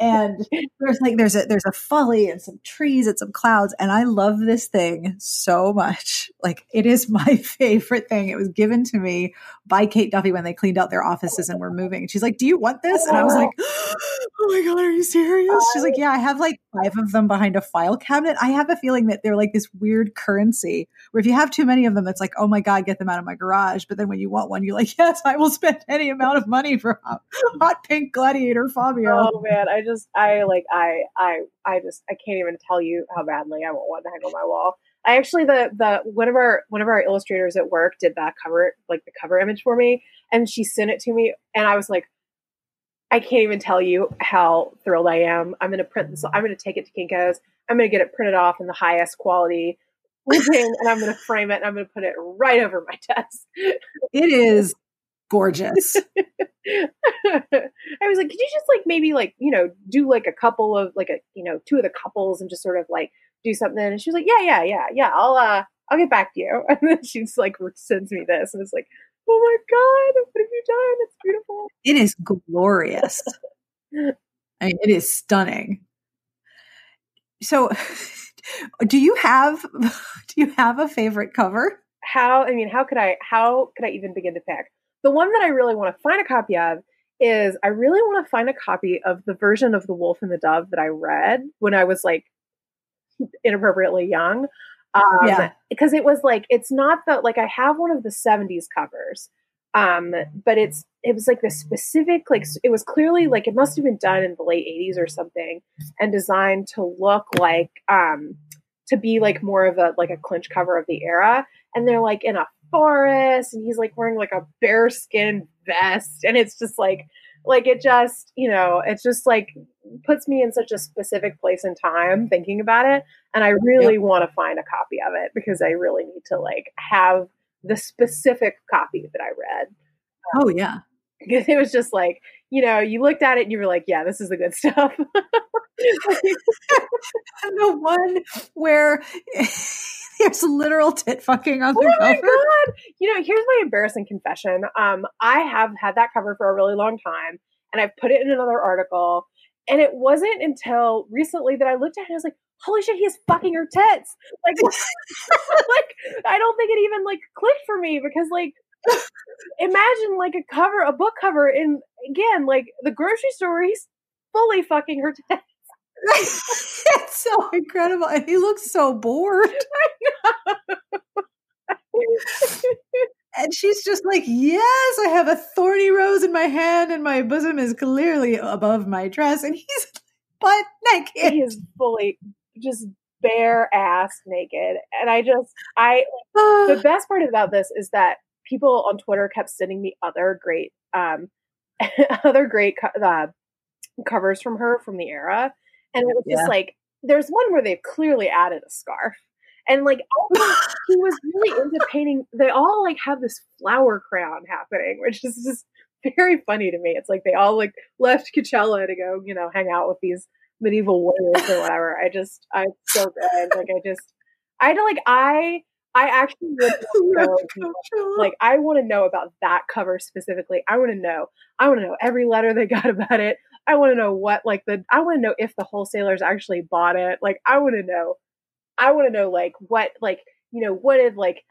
And there's like there's a there's a folly and some trees and some clouds and I love this thing so much. Like it is my favorite thing. It was given to me by Kate Duffy when they cleaned out their offices and were moving. And she's like, "Do you want this?" And I was like, "Oh my god, are you serious?" She's like, "Yeah, I have like five of them behind a file cabinet. I have a feeling that they're like this weird currency where if you have too many of them, it's like, oh my God, get them out of my garage. But then when you want one, you're like, yes, I will spend any amount of money for hot, hot pink gladiator Fabio. Oh man, I just, I like, I, I, I just, I can't even tell you how badly I want one to hang on my wall. I actually the the one of our one of our illustrators at work did that cover like the cover image for me, and she sent it to me, and I was like, I can't even tell you how thrilled I am. I'm going to print this. I'm going to take it to Kinko's. I'm going to get it printed off in the highest quality and I'm going to frame it and I'm going to put it right over my desk. It is gorgeous. I was like, could you just like maybe like, you know, do like a couple of like a, you know, two of the couples and just sort of like do something. And she was like, yeah, yeah, yeah, yeah. I'll, uh, I'll get back to you. And then she's like, sends me this. And it's like, oh my God, what have you done? It's beautiful. It is glorious. I mean, it is stunning. So, do you have do you have a favorite cover? How I mean, how could I how could I even begin to pick? The one that I really want to find a copy of is I really want to find a copy of the version of The Wolf and the Dove that I read when I was like inappropriately young. Um, yeah. Because it was like, it's not the, like, I have one of the 70s covers, um, but it's it was like the specific like it was clearly like it must have been done in the late 80s or something and designed to look like um to be like more of a like a clinch cover of the era and they're like in a forest and he's like wearing like a bearskin vest and it's just like like it just you know it's just like puts me in such a specific place and time thinking about it and i really yep. want to find a copy of it because i really need to like have the specific copy that I read. Um, oh yeah. because it was just like you know you looked at it and you were like yeah this is the good stuff the one where there's literal tit fucking on the oh cover. God. You know, here's my embarrassing confession. Um, I have had that cover for a really long time, and I've put it in another article. And it wasn't until recently that I looked at it and I was like, holy shit, he is fucking her tits. Like, like I don't think it even like clicked for me because like imagine like a cover, a book cover in again, like the grocery store, he's fully fucking her tits. it's so incredible. And he looks so bored. and she's just like, Yes, I have a thorny rose in my hand, and my bosom is clearly above my dress. And he's butt naked. He is fully just bare ass naked. And I just, I, the best part about this is that people on Twitter kept sending me other great, um, other great uh, covers from her from the era. And it was yeah. just like, there's one where they've clearly added a scarf. And like he was really into painting. They all like have this flower crown happening, which is just very funny to me. It's like they all like left Coachella to go, you know, hang out with these medieval warriors or whatever. I just, I'm so good. Like I just, I had to like I I actually know, like I want to know about that cover specifically. I want to know. I want to know every letter they got about it. I want to know what like the I want to know if the wholesalers actually bought it. Like I want to know. I want to know like what like you know what did like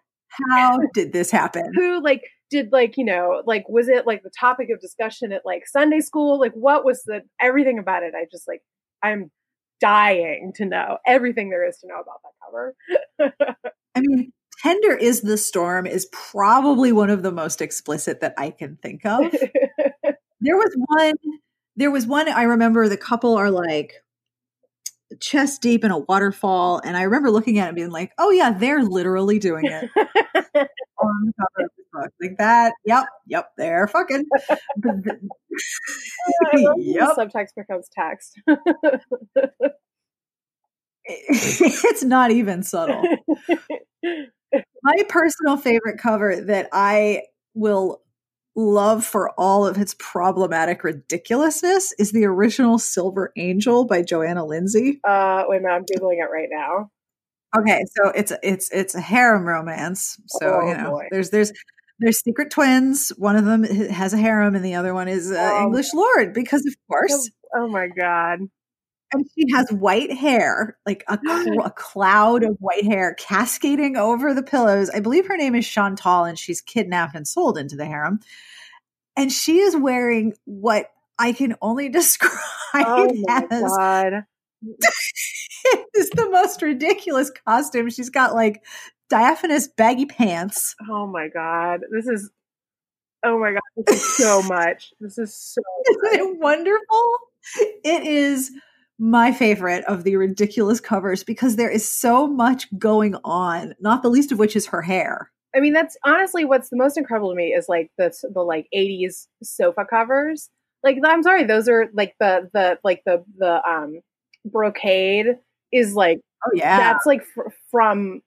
how did this happen? Who like did like you know like was it like the topic of discussion at like Sunday school? Like what was the everything about it? I just like I'm dying to know everything there is to know about that cover. I mean, Tender is the Storm is probably one of the most explicit that I can think of. there was one, there was one I remember the couple are like chest deep in a waterfall. And I remember looking at it and being like, oh, yeah, they're literally doing it on the cover of the book. Like that. Yep. Yep. They're fucking. yep. Subtext becomes text. it's not even subtle. My personal favorite cover that I will love for all of its problematic ridiculousness is the original Silver Angel by Johanna Lindsey. Uh, wait a minute, I'm googling it right now. Okay, so it's it's it's a harem romance. So oh, you know, boy. there's there's there's secret twins. One of them has a harem, and the other one is uh, oh, English lord. Because of course. Oh my god! And she has white hair, like a, cl- a, cloud of white hair cascading over the pillows. I believe her name is Chantal, and she's kidnapped and sold into the harem. And she is wearing what I can only describe oh as God. is the most ridiculous costume. She's got like diaphanous baggy pants. Oh my God. This is oh my God. This is so much. This is so Isn't it wonderful? It is my favorite of the ridiculous covers because there is so much going on, not the least of which is her hair. I mean, that's honestly what's the most incredible to me is like the the like 80s sofa covers. Like I'm sorry, those are like the the like the the um brocade is like oh yeah. That's like fr- from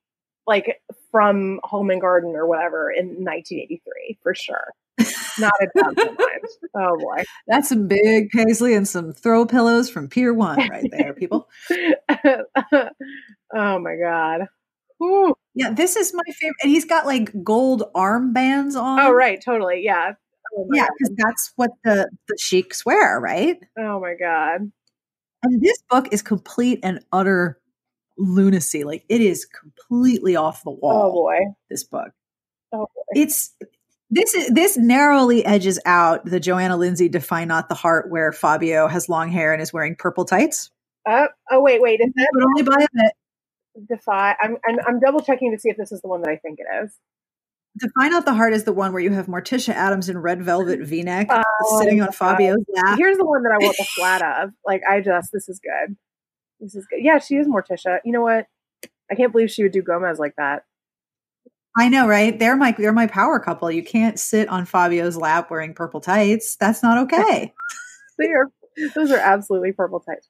like from Home and Garden or whatever in 1983 for sure. Not a in mind. Oh boy, that's some big paisley and some throw pillows from Pier One right there, people. oh my god. Ooh. Yeah, this is my favorite. And he's got like gold armbands on. Oh right, totally. Yeah. Oh, yeah, because that's what the the sheiks wear, right? Oh my god. And this book is complete and utter lunacy. Like it is completely off the oh, wall. Oh boy. This book. Oh boy. It's this is this narrowly edges out the Johanna Lindsey "Define Not the Heart," where Fabio has long hair and is wearing purple tights. Uh, oh wait, wait, is that but only by a bit. Defy. I'm, I'm I'm double checking to see if this is the one that I think it is. Define Not the Heart is the one where you have Morticia Addams in red velvet V-neck oh, sitting on Fabio's lap. Here's the one that I want the flat of. Like I just, this is good. This is good. Yeah, she is Morticia. You know what? I can't believe she would do Gomez like that. I know, right? They're my they're my power couple. You can't sit on Fabio's lap wearing purple tights. That's not okay. they are those are absolutely purple tights.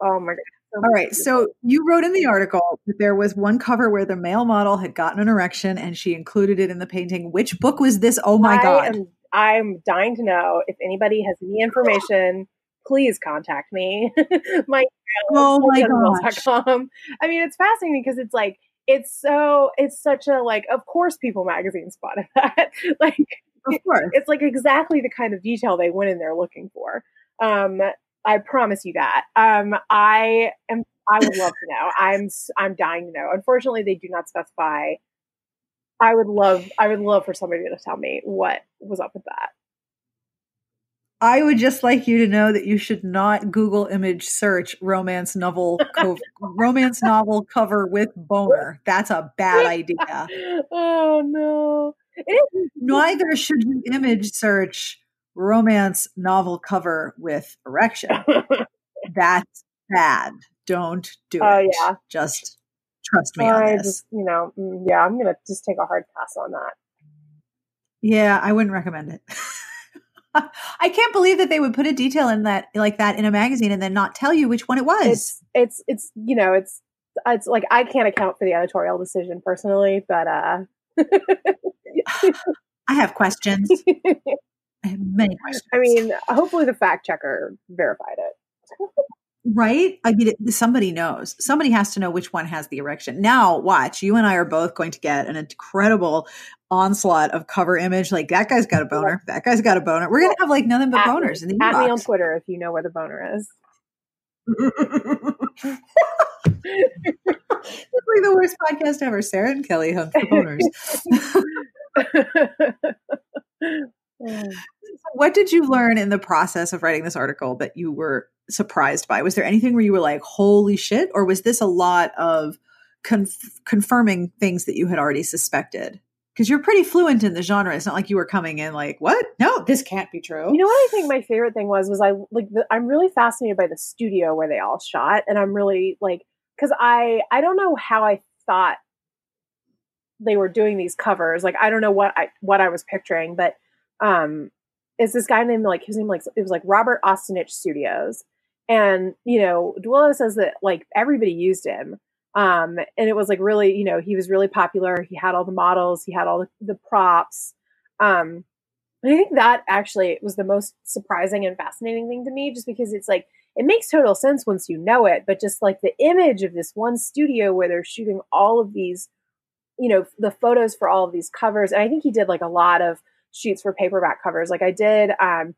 Wow. Oh my god. So All right. So you wrote in the article that there was one cover where the male model had gotten an erection and she included it in the painting. Which book was this? Oh my I god. Am, I'm dying to know if anybody has any information. Please contact me. my oh my gosh. I mean, it's fascinating because it's like it's so it's such a like. Of course, People Magazine spotted that. like, of course, it's like exactly the kind of detail they went in there looking for. Um, I promise you that. Um, I am. I would love to know. I'm. I'm dying to know. Unfortunately, they do not specify I would love I would love for somebody to tell me what was up with that. I would just like you to know that you should not Google image search romance novel co- romance novel cover with boner. That's a bad idea. oh no. Neither should you image search romance novel cover with erection. That's bad. Don't do oh, it. yeah. Just Trust me I Just, you know, mm, yeah, I'm gonna just take a hard pass on that. Yeah, I wouldn't recommend it. I can't believe that they would put a detail in that like that in a magazine and then not tell you which one it was. It's it's it's you know it's it's like I can't account for the editorial decision personally, but uh I have questions. I have many questions. I mean, hopefully the fact checker verified it. Right? I mean, somebody knows. Somebody has to know which one has the erection. Now, watch. You and I are both going to get an incredible onslaught of cover image. Like that guy's got a boner. That guy's got a boner. We're gonna have like nothing but at boners me, in the At me on Twitter if you know where the boner is. it's like the worst podcast ever. Sarah and Kelly hunt for boners. Mm. what did you learn in the process of writing this article that you were surprised by? Was there anything where you were like, holy shit? Or was this a lot of conf- confirming things that you had already suspected? Because you're pretty fluent in the genre. It's not like you were coming in like, what? No, this can't be true. You know what I think my favorite thing was was I like the, I'm really fascinated by the studio where they all shot, and I'm really like because I I don't know how I thought they were doing these covers. Like I don't know what I what I was picturing, but um, is this guy named like his name like it was like Robert Osonitsch Studios, and you know Duillo says that like everybody used him. Um and it was like really you know he was really popular. He had all the models. He had all the, the props. Um and i think that actually was the most surprising and fascinating thing to me just because it's like it makes total sense once you know it but just like the image of this one studio where they're shooting all of these you know the photos for all of these covers. And i think he did like a lot of shoots for paperback covers like i did um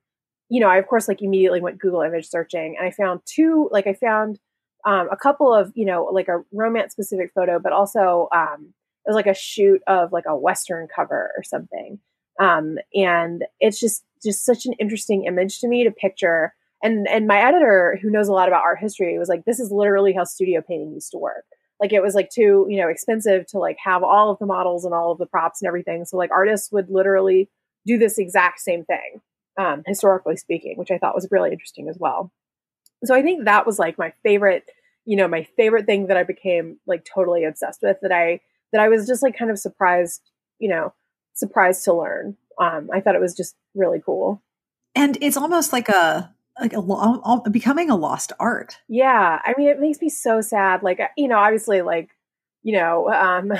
you know, I of course like immediately went Google image searching and I found two, like I found um, a couple of, you know, like a romance specific photo, but also um, it was like a shoot of like a Western cover or something. Um, and it's just, just such an interesting image to me to picture. And, and my editor who knows a lot about art history was like, this is literally how studio painting used to work. Like it was like too, you know, expensive to like have all of the models and all of the props and everything. So like artists would literally do this exact same thing um, historically speaking, which I thought was really interesting as well. So I think that was like my favorite, you know, my favorite thing that I became like totally obsessed with that I that I was just like kind of surprised, you know, surprised to learn. Um, I thought it was just really cool. And it's almost like a like a becoming a lost art. Yeah, I mean, it makes me so sad. Like, you know, obviously, like, you know, um,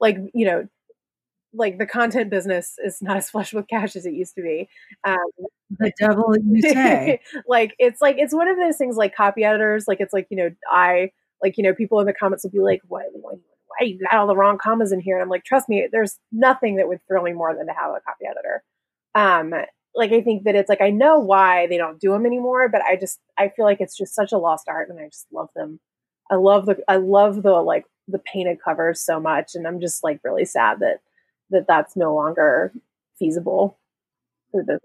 like, you know, like the content business is not as flush with cash as it used to be. Um, the devil you say. like it's like it's one of those things like copy editors. Like it's like you know I like you know people in the comments will be like, "Why, why, why you got all the wrong commas in here?" And I'm like, "Trust me, there's nothing that would thrill me more than to have a copy editor." Um, like I think that it's like I know why they don't do them anymore, but I just I feel like it's just such a lost art, and I just love them. I love the I love the like the painted covers so much, and I'm just like really sad that that that's no longer feasible business.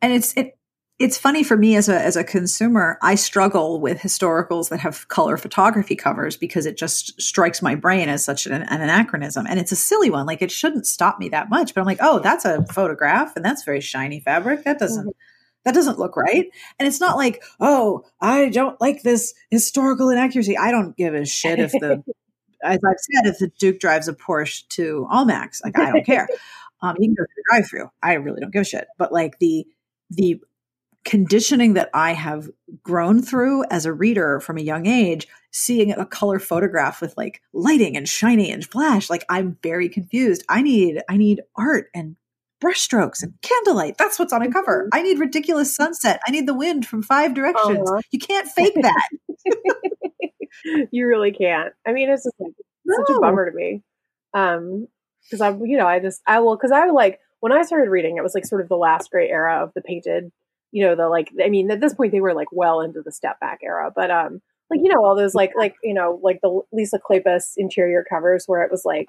And it's it it's funny for me as a as a consumer, I struggle with historicals that have color photography covers because it just strikes my brain as such an, an, anachronism. And it's a silly one. Like it shouldn't stop me that much. But I'm like, oh, that's a photograph and that's very shiny fabric. That doesn't mm-hmm. that doesn't look right. And it's not like, oh, I don't like this historical inaccuracy. I don't give a shit if the as I've said, if the Duke drives a Porsche to Almack's, like I don't care. Um, he can go through the drive-through. I really don't give a shit. But like the the conditioning that I have grown through as a reader from a young age, seeing a color photograph with like lighting and shiny and flash, like I'm very confused. I need I need art and brushstrokes and candlelight. That's what's on a cover. Mm-hmm. I need ridiculous sunset. I need the wind from five directions. Uh-huh. You can't fake that. you really can't. I mean, it's just like no. such a bummer to me. Um, because I'm, you know, I just, I will, because I like when I started reading, it was like sort of the last great era of the painted, you know, the like, I mean, at this point they were like well into the step back era, but um, like you know, all those like like you know, like the Lisa Kleypas interior covers where it was like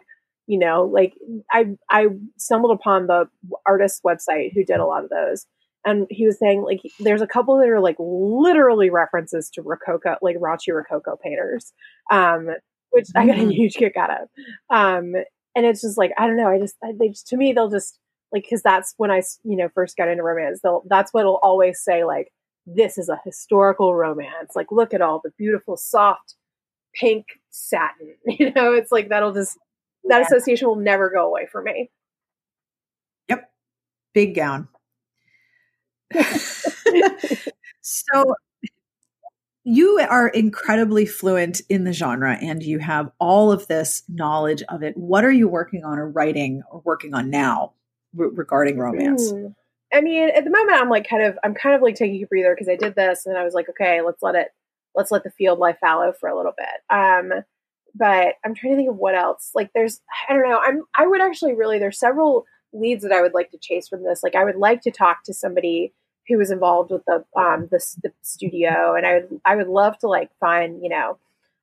you know like i i stumbled upon the artist website who did a lot of those. And he was saying like there's a couple that are like literally references to rococo like raunchy rococo painters um which i got a mm-hmm. huge kick out of. Um and it's just like i don't know i just they just, to me they'll just like because that's when i you know first got into romance they'll that's what'll always say like this is a historical romance. Like look at all the beautiful soft pink satin. You know it's like that'll just that association will never go away for me. Yep. Big gown. so you are incredibly fluent in the genre and you have all of this knowledge of it. What are you working on or writing or working on now re- regarding romance? Mm. I mean, at the moment, I'm like kind of, I'm kind of like taking a breather because I did this and I was like, okay, let's let it, let's let the field lie fallow for a little bit. Um, but I'm trying to think of what else. Like there's I don't know. I'm I would actually really there's several leads that I would like to chase from this. Like I would like to talk to somebody who was involved with the um the, the studio and I would I would love to like find, you know,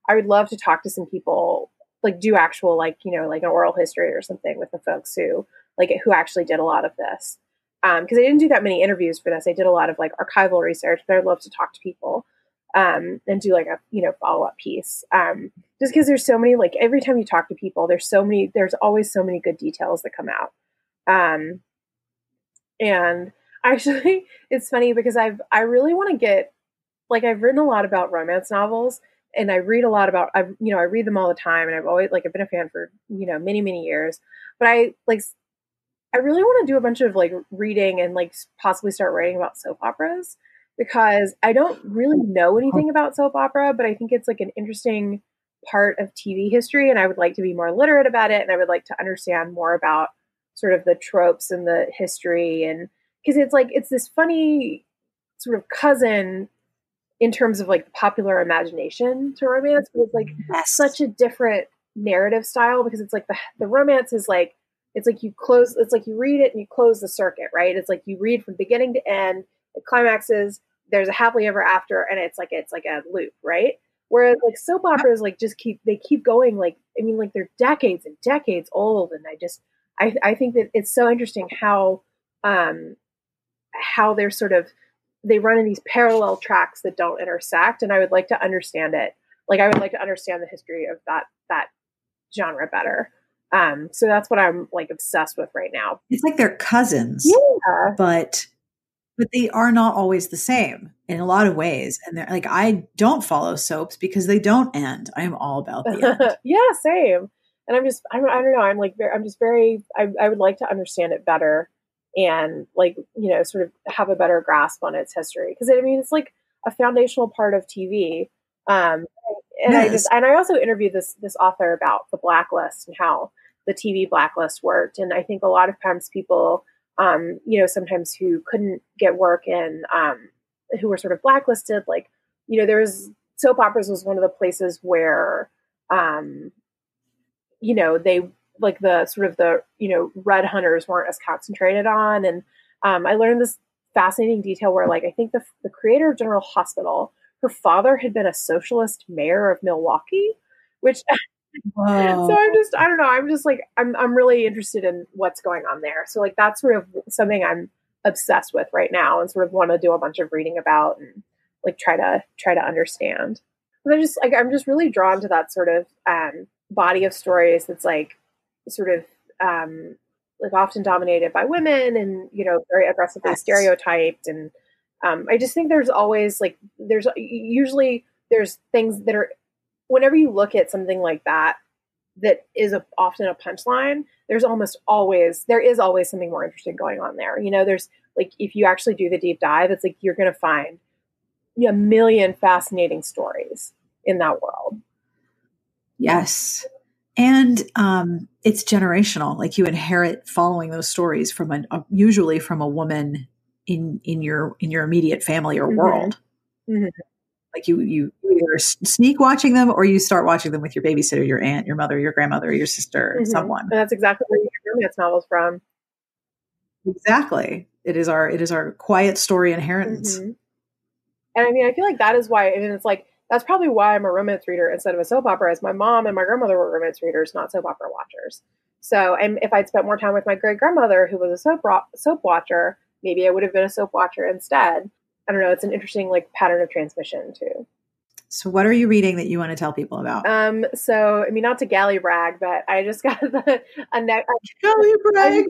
I would love to talk to some people like do actual like, you know, like an oral history or something with the folks who like who actually did a lot of this. Um, because I didn't do that many interviews for this. I did a lot of like archival research, but I'd love to talk to people um, and do like a you know follow up piece. Um, just because there's so many like every time you talk to people, there's so many there's always so many good details that come out. Um, and actually, it's funny because I've I really want to get like I've written a lot about romance novels and I read a lot about I you know I read them all the time and I've always like I've been a fan for you know many many years but I like I really want to do a bunch of like reading and like possibly start writing about soap operas because I don't really know oh. anything about soap opera, but I think it's like an interesting part of TV history. And I would like to be more literate about it. And I would like to understand more about sort of the tropes and the history. And because it's like, it's this funny sort of cousin in terms of like popular imagination to romance, but it's like yes. such a different narrative style because it's like the, the romance is like, it's like you close, it's like you read it and you close the circuit, right? It's like you read from beginning to end it climaxes there's a happily ever after and it's like it's like a loop right? Whereas like soap operas like just keep they keep going like i mean like they're decades and decades old and i just i i think that it's so interesting how um how they're sort of they run in these parallel tracks that don't intersect and i would like to understand it. Like i would like to understand the history of that that genre better. Um so that's what i'm like obsessed with right now. It's like they're cousins. Yeah. But but they are not always the same in a lot of ways. And they're like, I don't follow soaps because they don't end. I am all about the end. yeah, same. And I'm just, I don't, I don't know. I'm like, I'm just very, I, I would like to understand it better and like, you know, sort of have a better grasp on its history. Cause I mean, it's like a foundational part of TV. Um, and yes. I just, and I also interviewed this, this author about the blacklist and how the TV blacklist worked. And I think a lot of times people, um, you know, sometimes who couldn't get work and um, who were sort of blacklisted. Like, you know, there was soap operas was one of the places where, um, you know, they like the sort of the you know red hunters weren't as concentrated on. And um, I learned this fascinating detail where, like, I think the the creator of General Hospital, her father had been a socialist mayor of Milwaukee, which Wow. So I'm just, I don't know. I'm just like, I'm, I'm really interested in what's going on there. So like, that's sort of something I'm obsessed with right now and sort of want to do a bunch of reading about and like try to, try to understand. And I'm just like, I'm just really drawn to that sort of, um, body of stories that's like sort of, um, like often dominated by women and, you know, very aggressively yes. stereotyped. And, um, I just think there's always like, there's usually, there's things that are whenever you look at something like that that is a, often a punchline there's almost always there is always something more interesting going on there you know there's like if you actually do the deep dive it's like you're going to find a million fascinating stories in that world yes and um, it's generational. Like you inherit following those stories from a, a, usually from a woman in in your in your immediate family or mm-hmm. world. Mm-hmm. Like you you either sneak watching them or you start watching them with your babysitter, your aunt, your mother, your grandmother, your sister, mm-hmm. someone. And that's exactly where you get romance novels from. Exactly. It is our it is our quiet story inheritance. Mm-hmm. And I mean, I feel like that is why. I mean, it's like that's probably why I'm a romance reader instead of a soap opera. As my mom and my grandmother were romance readers, not soap opera watchers. So, and if I'd spent more time with my great grandmother, who was a soap soap watcher, maybe I would have been a soap watcher instead. I don't know. It's an interesting like pattern of transmission too. So, what are you reading that you want to tell people about? Um, so I mean, not to galley brag, but I just got the, a net galley brag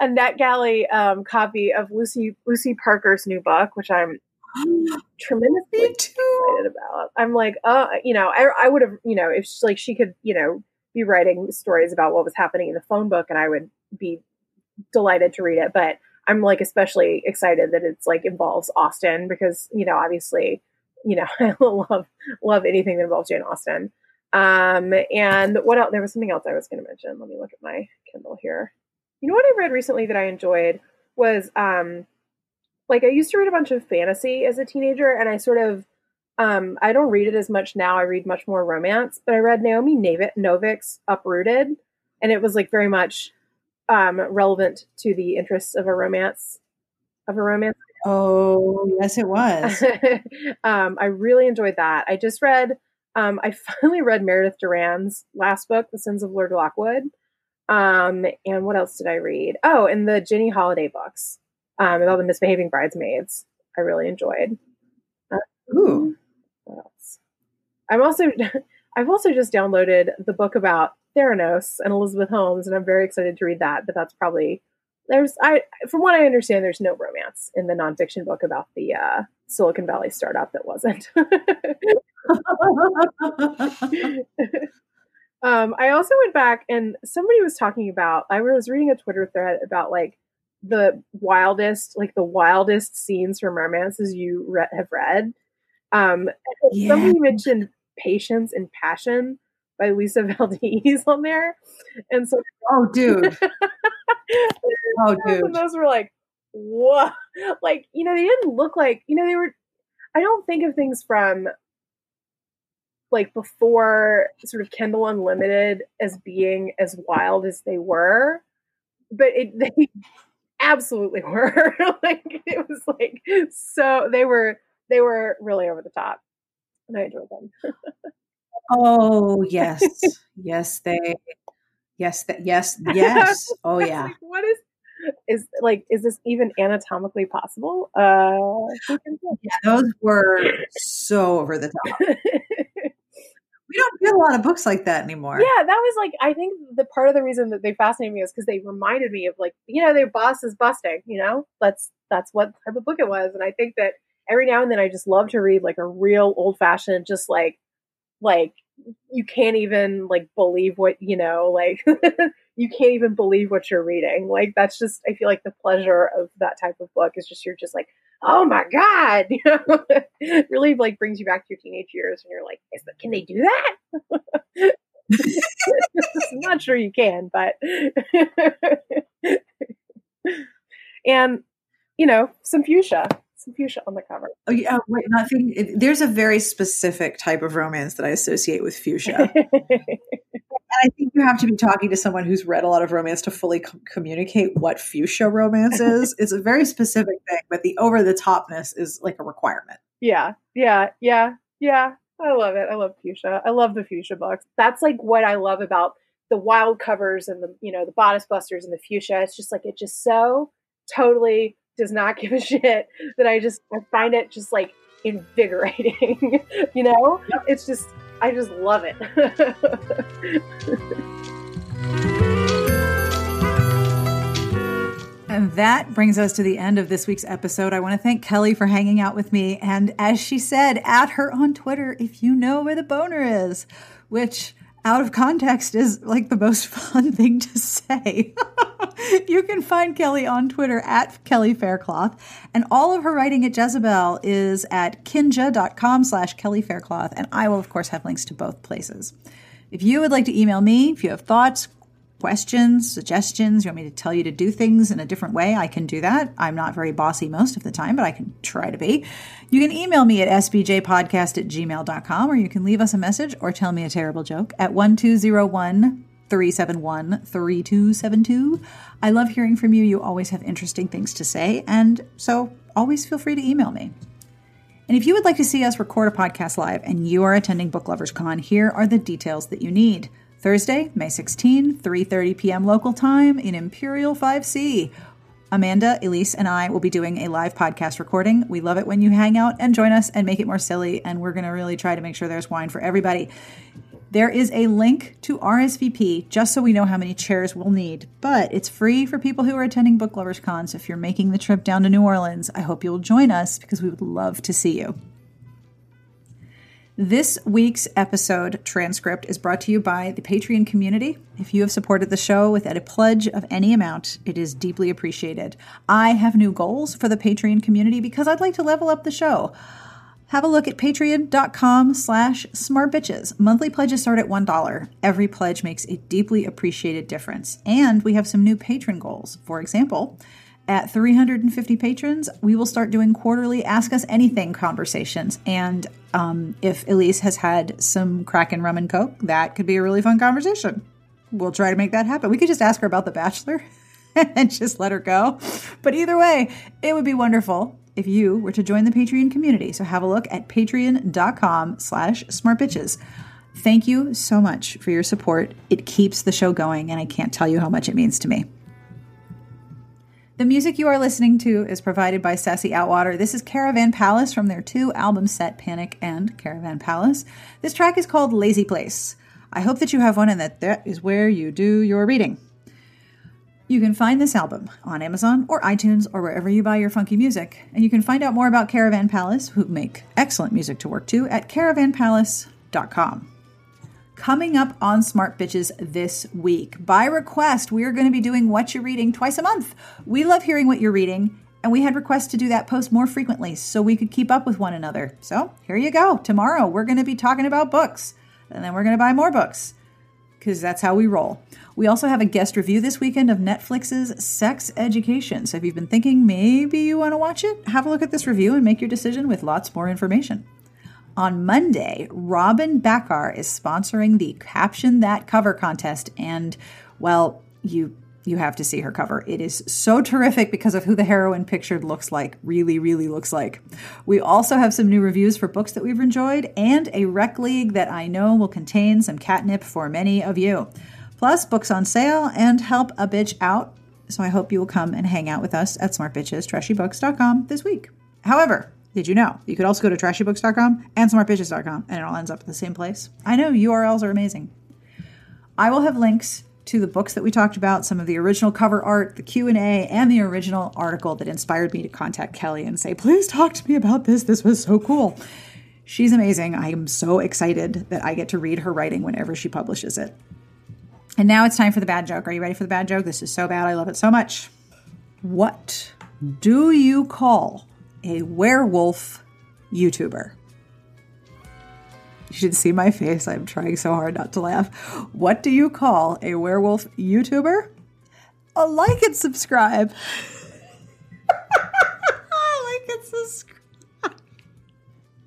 a NetGalley um, copy of Lucy Lucy Parker's new book, which I'm tremendously excited about. I'm like, uh, you know, I, I would have, you know, if she, like she could, you know, be writing stories about what was happening in the phone book, and I would be delighted to read it. But I'm like especially excited that it's like involves Austen because you know, obviously, you know, I love love anything that involves Jane Austen. Um, and what else? There was something else I was going to mention. Let me look at my Kindle here. You know what I read recently that I enjoyed was um like I used to read a bunch of fantasy as a teenager, and I sort of um, I don't read it as much now. I read much more romance, but I read Naomi Novik's Uprooted, and it was like very much um, relevant to the interests of a romance of a romance. Oh, yes, it was. um, I really enjoyed that. I just read. Um, I finally read Meredith Duran's last book, The Sins of Lord Lockwood. Um, and what else did I read? Oh, and the Jenny Holiday books um, and all the misbehaving bridesmaids. I really enjoyed. Uh, Ooh, what else? I'm also I've also just downloaded the book about Theranos and Elizabeth Holmes, and I'm very excited to read that. But that's probably there's I from what I understand, there's no romance in the nonfiction book about the uh, Silicon Valley startup that wasn't. um, I also went back and somebody was talking about. I was reading a Twitter thread about like the wildest, like the wildest scenes from romances you re- have read. Um, yeah. Somebody mentioned "Patience and Passion" by Lisa Valdez on there, and so oh, dude, oh, dude, and those were like, what? Like, you know, they didn't look like, you know, they were. I don't think of things from like before sort of Kindle Unlimited as being as wild as they were, but it they absolutely were. like it was like so they were they were really over the top. And I enjoyed them. Oh yes. yes, they yes that yes yes. Oh yeah. Like, what is is like is this even anatomically possible? Uh yeah, those were so over the top we don't get a lot of books like that anymore. Yeah, that was like I think the part of the reason that they fascinated me is because they reminded me of like you know their boss is busting. You know that's that's what type of book it was, and I think that every now and then I just love to read like a real old fashioned, just like like you can't even like believe what you know like you can't even believe what you're reading. Like that's just i feel like the pleasure of that type of book is just you're just like oh my god you know? Really like brings you back to your teenage years and you're like can they do that? I'm not sure you can but and you know some fuchsia some fuchsia on the cover oh yeah wait nothing there's a very specific type of romance that i associate with fuchsia And I think you have to be talking to someone who's read a lot of romance to fully com- communicate what fuchsia romance is. it's a very specific thing, but the over the topness is like a requirement. Yeah, yeah, yeah, yeah. I love it. I love fuchsia. I love the fuchsia books. That's like what I love about the wild covers and the you know the bodice busters and the fuchsia. It's just like it just so totally does not give a shit that I just I find it just like invigorating. you know, yep. it's just I just love it. And that brings us to the end of this week's episode. I want to thank Kelly for hanging out with me. And as she said, at her on Twitter if you know where the boner is, which out of context is like the most fun thing to say. you can find Kelly on Twitter at Kelly Faircloth, and all of her writing at Jezebel is at kinja.com slash Kelly Faircloth, and I will, of course, have links to both places. If you would like to email me, if you have thoughts, questions, suggestions, you want me to tell you to do things in a different way, I can do that. I'm not very bossy most of the time, but I can try to be. You can email me at sbjpodcast at gmail.com, or you can leave us a message or tell me a terrible joke at 1201 371 3272. I love hearing from you. You always have interesting things to say, and so always feel free to email me. And if you would like to see us record a podcast live and you are attending Book Lovers Con, here are the details that you need. Thursday, May 16, 3:30 p.m. local time in Imperial 5C. Amanda, Elise, and I will be doing a live podcast recording. We love it when you hang out and join us and make it more silly, and we're going to really try to make sure there's wine for everybody. There is a link to RSVP just so we know how many chairs we'll need, but it's free for people who are attending Book Lovers Con. So if you're making the trip down to New Orleans, I hope you'll join us because we would love to see you. This week's episode transcript is brought to you by the Patreon community. If you have supported the show with a pledge of any amount, it is deeply appreciated. I have new goals for the Patreon community because I'd like to level up the show. Have a look at patreon.com slash smartbitches. Monthly pledges start at $1. Every pledge makes a deeply appreciated difference. And we have some new patron goals. For example, at 350 patrons, we will start doing quarterly Ask Us Anything conversations. And um, if Elise has had some Kraken rum and coke, that could be a really fun conversation. We'll try to make that happen. We could just ask her about The Bachelor and just let her go. But either way, it would be wonderful if you were to join the Patreon community. So have a look at patreon.com slash smartbitches. Thank you so much for your support. It keeps the show going, and I can't tell you how much it means to me. The music you are listening to is provided by Sassy Outwater. This is Caravan Palace from their two album set, Panic and Caravan Palace. This track is called Lazy Place. I hope that you have one and that that is where you do your reading. You can find this album on Amazon or iTunes or wherever you buy your funky music. And you can find out more about Caravan Palace, who make excellent music to work to, at caravanpalace.com. Coming up on Smart Bitches this week, by request, we are going to be doing What You're Reading twice a month. We love hearing what you're reading, and we had requests to do that post more frequently so we could keep up with one another. So here you go. Tomorrow, we're going to be talking about books, and then we're going to buy more books because that's how we roll. We also have a guest review this weekend of Netflix's Sex Education. So if you've been thinking maybe you want to watch it, have a look at this review and make your decision with lots more information. On Monday, Robin Bacar is sponsoring the Caption That Cover contest. And, well, you you have to see her cover. It is so terrific because of who the heroine pictured looks like, really, really looks like. We also have some new reviews for books that we've enjoyed and a rec league that I know will contain some catnip for many of you. Plus, books on sale and help a bitch out. So I hope you will come and hang out with us at smartbitchestrashybooks.com this week. However, did you know? You could also go to trashybooks.com and smartbitches.com and it all ends up in the same place. I know URLs are amazing. I will have links to the books that we talked about, some of the original cover art, the Q&A, and the original article that inspired me to contact Kelly and say, "Please talk to me about this. This was so cool." She's amazing. I am so excited that I get to read her writing whenever she publishes it. And now it's time for the bad joke. Are you ready for the bad joke? This is so bad. I love it so much. What do you call a werewolf YouTuber. You should see my face. I'm trying so hard not to laugh. What do you call a werewolf YouTuber? A like and subscribe.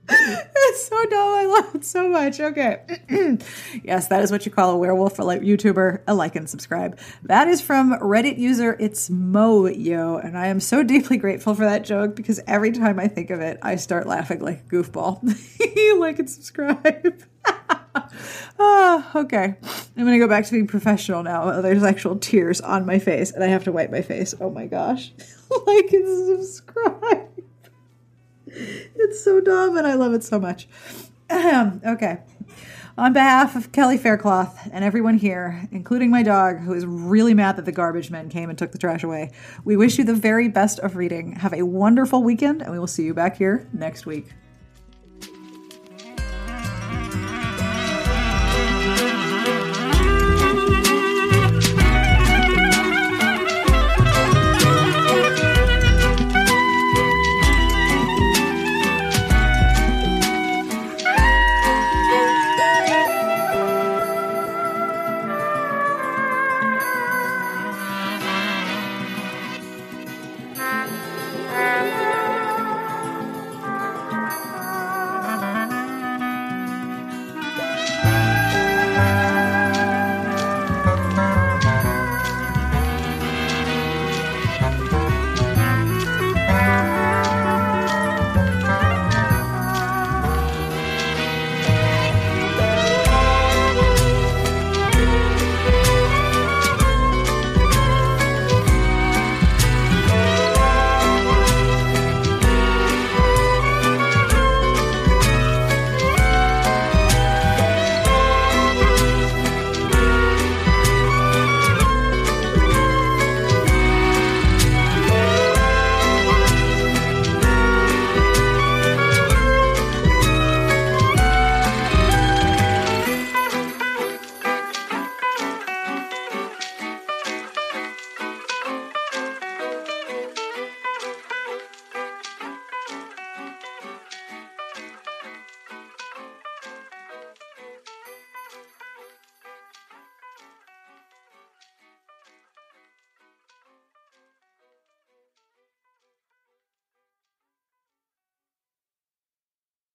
it's so dumb. I love it so much. Okay. yes, that is what you call a werewolf, a like YouTuber, a like and subscribe. That is from Reddit user It's Moyo, and I am so deeply grateful for that joke because every time I think of it, I start laughing like a goofball. like and subscribe. ah, okay. I'm gonna go back to being professional now. There's actual tears on my face, and I have to wipe my face. Oh my gosh. like and subscribe. So dumb, and I love it so much. okay. On behalf of Kelly Faircloth and everyone here, including my dog, who is really mad that the garbage men came and took the trash away, we wish you the very best of reading. Have a wonderful weekend, and we will see you back here next week.